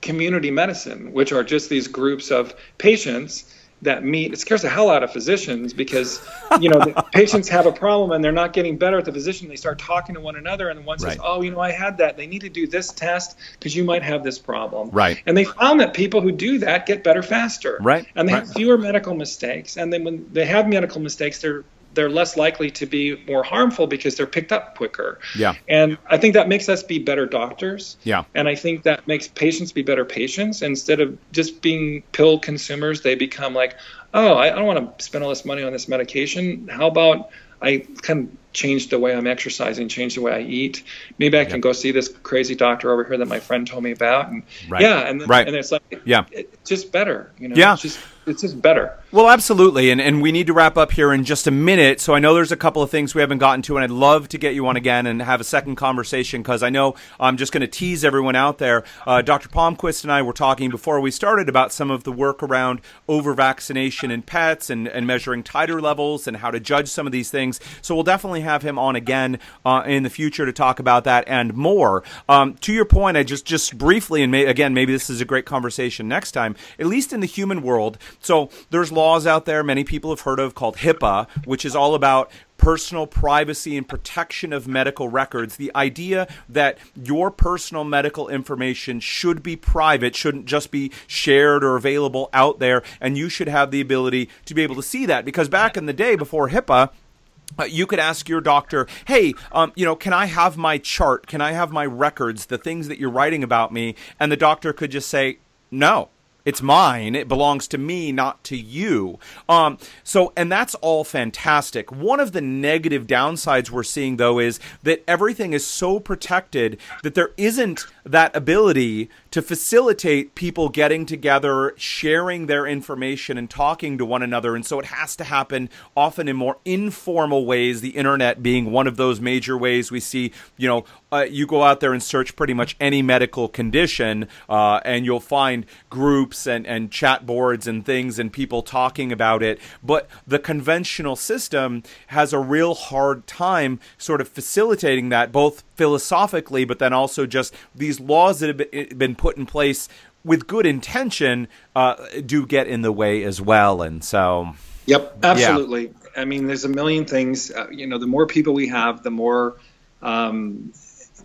community medicine, which are just these groups of patients that meet it scares the hell out of physicians because you know the patients have a problem and they're not getting better at the physician. They start talking to one another and one says right. oh you know i had that. They need to do this test because you might have this problem. Right. And they found that people who do that get better faster. Right. And they right. have fewer medical mistakes. And then when they have medical mistakes they're they're less likely to be more harmful because they're picked up quicker. Yeah. And I think that makes us be better doctors. Yeah. And I think that makes patients be better patients. Instead of just being pill consumers, they become like, oh, I don't want to spend all this money on this medication. How about I kind of change the way I'm exercising, change the way I eat. Maybe I can yep. go see this crazy doctor over here that my friend told me about. And right. yeah, and, right. and it's like, yeah, it's just better, you know. Yeah. It's just better. Well, absolutely, and and we need to wrap up here in just a minute. So I know there's a couple of things we haven't gotten to, and I'd love to get you on again and have a second conversation because I know I'm just going to tease everyone out there. Uh, Dr. Palmquist and I were talking before we started about some of the work around over vaccination in pets and and measuring titer levels and how to judge some of these things. So we'll definitely have him on again uh, in the future to talk about that and more. Um, to your point, I just just briefly and may, again maybe this is a great conversation next time. At least in the human world so there's laws out there many people have heard of called HIPAA, which is all about personal privacy and protection of medical records. The idea that your personal medical information should be private, shouldn't just be shared or available out there, and you should have the ability to be able to see that. Because back in the day before HIPAA, uh, you could ask your doctor, "Hey, um, you know, can I have my chart? Can I have my records, the things that you're writing about me?" And the doctor could just say, "No, it's mine. It belongs to me, not to you. Um, so, and that's all fantastic. One of the negative downsides we're seeing, though, is that everything is so protected that there isn't that ability to facilitate people getting together, sharing their information, and talking to one another. And so it has to happen often in more informal ways, the internet being one of those major ways we see, you know, uh, you go out there and search pretty much any medical condition, uh, and you'll find groups and, and chat boards and things and people talking about it. But the conventional system has a real hard time sort of facilitating that, both philosophically, but then also just these laws that have been put in place with good intention uh, do get in the way as well. And so. Yep, absolutely. Yeah. I mean, there's a million things. Uh, you know, the more people we have, the more um,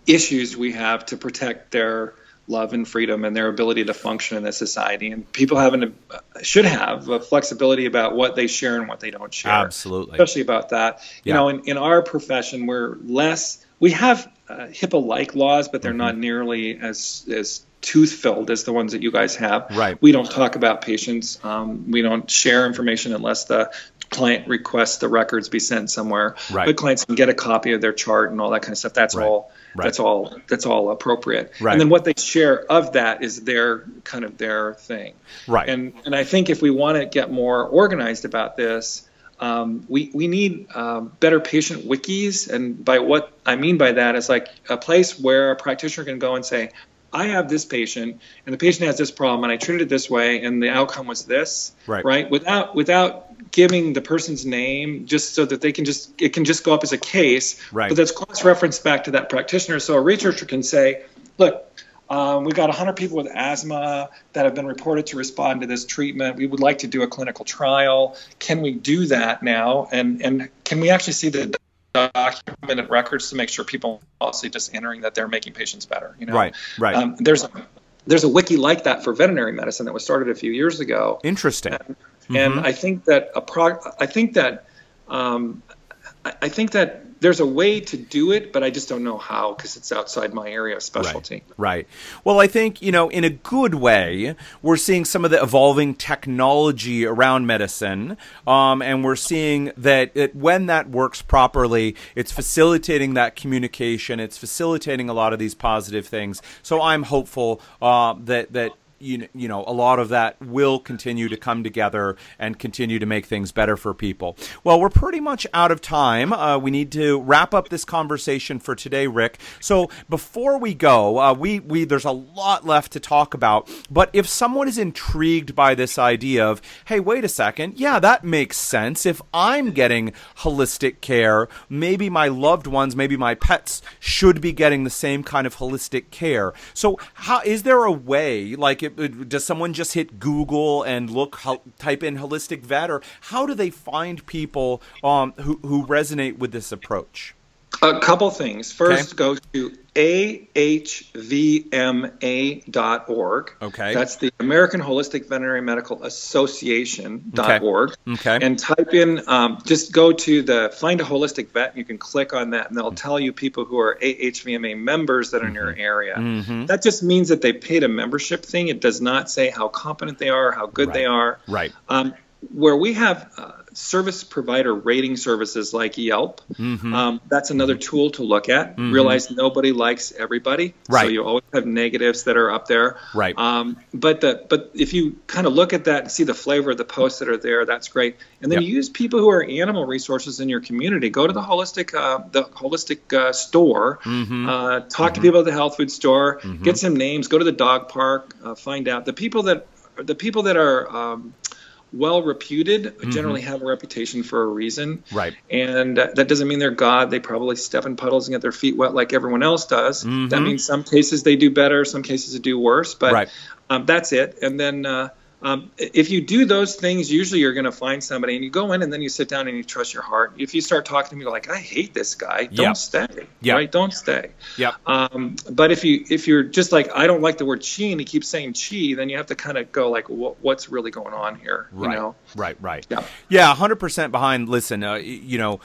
issues we have to protect their love and freedom and their ability to function in this society. And people have an, uh, should have a flexibility about what they share and what they don't share. Absolutely. Especially about that. You know, in, in our profession, we're less, we have uh, HIPAA-like laws, but they're mm-hmm. not nearly as, as tooth-filled as the ones that you guys have. Right. We don't talk about patients. Um, we don't share information unless the client requests the records be sent somewhere. Right. But clients can get a copy of their chart and all that kind of stuff. That's right. all Right. That's all. That's all appropriate. Right. And then what they share of that is their kind of their thing. Right. And and I think if we want to get more organized about this, um, we we need um, better patient wikis. And by what I mean by that is like a place where a practitioner can go and say, I have this patient, and the patient has this problem, and I treated it this way, and the outcome was this. Right. Right. Without without giving the person's name just so that they can just it can just go up as a case right. but that's cross referenced back to that practitioner so a researcher can say look um, we've got 100 people with asthma that have been reported to respond to this treatment. We would like to do a clinical trial. Can we do that now? And and can we actually see the documented records to make sure people also just entering that they're making patients better? You know, right, right. Um, there's a there's a wiki like that for veterinary medicine that was started a few years ago. Interesting. And, mm-hmm. and I think that a pro- I think that um, I, I think that there's a way to do it, but I just don't know how because it's outside my area of specialty. Right. right. Well, I think, you know, in a good way, we're seeing some of the evolving technology around medicine. Um, and we're seeing that it, when that works properly, it's facilitating that communication, it's facilitating a lot of these positive things. So I'm hopeful uh, that, that you, you know, a lot of that will continue to come together and continue to make things better for people. Well, we're pretty much out of time. Uh, we need to wrap up this conversation for today, Rick. So before we go, uh, we, we there's a lot left to talk about. But if someone is intrigued by this idea of, hey, wait a second, yeah, that makes sense. If I'm getting holistic care, maybe my loved ones, maybe my pets should be getting the same kind of holistic care. So, how is there a way, like, does someone just hit Google and look type in holistic vet, or how do they find people um, who who resonate with this approach? A couple things. First, okay. go to ahvma.org. Okay. That's the American Holistic Veterinary Medical Association.org. Okay. okay. And type in, um, just go to the Find a Holistic Vet, and you can click on that, and they'll tell you people who are AHVMA members that are in your mm-hmm. area. Mm-hmm. That just means that they paid a membership thing. It does not say how competent they are, how good right. they are. Right. Um, where we have uh, service provider rating services like Yelp. Mm-hmm. Um, that's another tool to look at. Mm-hmm. Realize nobody likes everybody, right. so you always have negatives that are up there. Right. Um, but the but if you kind of look at that and see the flavor of the posts that are there, that's great. And then yep. use people who are animal resources in your community. Go to the holistic uh, the holistic uh, store. Mm-hmm. Uh, talk mm-hmm. to people at the health food store. Mm-hmm. Get some names. Go to the dog park. Uh, find out the people that the people that are um, well reputed mm-hmm. generally have a reputation for a reason. Right. And uh, that doesn't mean they're God. They probably step in puddles and get their feet wet like everyone else does. Mm-hmm. That means some cases they do better, some cases they do worse. But right. um, that's it. And then uh, um, if you do those things, usually you're going to find somebody, and you go in and then you sit down and you trust your heart. If you start talking to me like, "I hate this guy," don't yep. stay. Yep. Right? Don't stay. Yep. Um, but if you if you're just like, "I don't like the word chi," and he keeps saying chi, then you have to kind of go like, "What's really going on here?" Right. You know? Right. Right. Yeah. Yeah. Hundred percent behind. Listen, uh, you know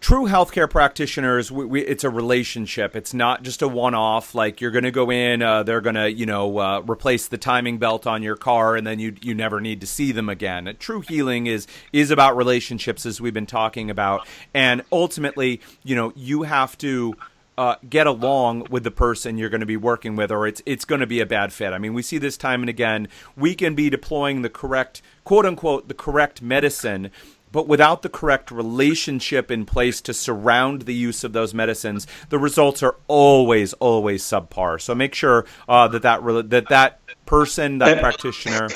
true healthcare practitioners, we, we, it's a relationship. It's not just a one-off. Like you're going to go in, uh, they're going to, you know, uh, replace the timing belt on your car, and then you you never need to see them again. True healing is is about relationships, as we've been talking about, and ultimately, you know, you have to. Uh, get along with the person you're going to be working with, or it's it's going to be a bad fit. I mean, we see this time and again. We can be deploying the correct, quote unquote, the correct medicine, but without the correct relationship in place to surround the use of those medicines, the results are always, always subpar. So make sure uh, that that that that person, that practitioner,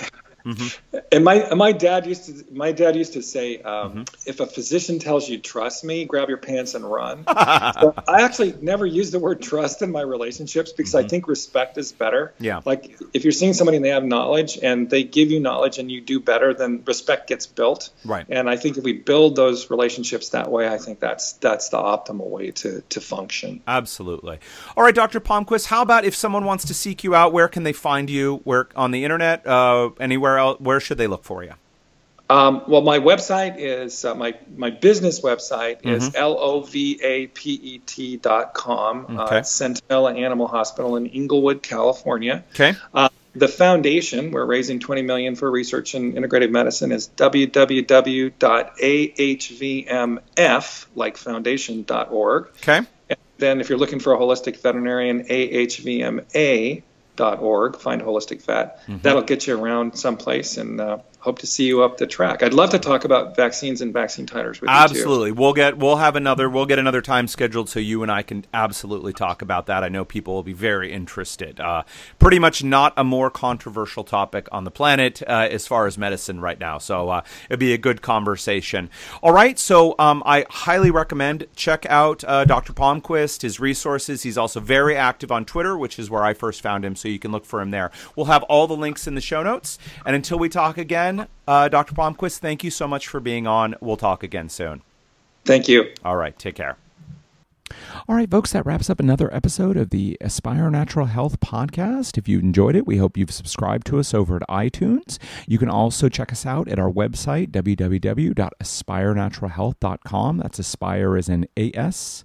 Mm-hmm. And my my dad used to my dad used to say, um, mm-hmm. if a physician tells you trust me, grab your pants and run. so I actually never use the word trust in my relationships because mm-hmm. I think respect is better. Yeah. Like if you're seeing somebody and they have knowledge and they give you knowledge and you do better, then respect gets built. Right. And I think if we build those relationships that way, I think that's that's the optimal way to to function. Absolutely. All right, Dr. Palmquist, how about if someone wants to seek you out, where can they find you? Where on the internet? Uh, anywhere where else, where should they look for you? Um, well, my website is uh, my my business website mm-hmm. is lovapet dot com. Uh, okay. Uh, Centinela Animal Hospital in Inglewood, California. Okay. Uh, the foundation, we're raising 20 million for research in integrative medicine, is www.ahvmf, like foundation.org. Okay. And then if you're looking for a holistic veterinarian, ahvma org, find holistic fat. Mm-hmm. That'll get you around someplace, and uh, hope to see you up the track. I'd love to talk about vaccines and vaccine titers with absolutely. you. Absolutely, we'll get we'll have another we'll get another time scheduled so you and I can absolutely talk about that. I know people will be very interested. Uh, pretty much not a more controversial topic on the planet uh, as far as medicine right now. So uh, it'd be a good conversation. All right, so um, I highly recommend check out uh, Dr. Palmquist, his resources. He's also very active on Twitter, which is where I first found him. So you can look for him there. We'll have all the links in the show notes. And until we talk again, uh, Dr. Palmquist, thank you so much for being on. We'll talk again soon. Thank you. All right. Take care. All right, folks, that wraps up another episode of the Aspire Natural Health podcast. If you enjoyed it, we hope you've subscribed to us over at iTunes. You can also check us out at our website, www.aspirenaturalhealth.com. That's Aspire as in A S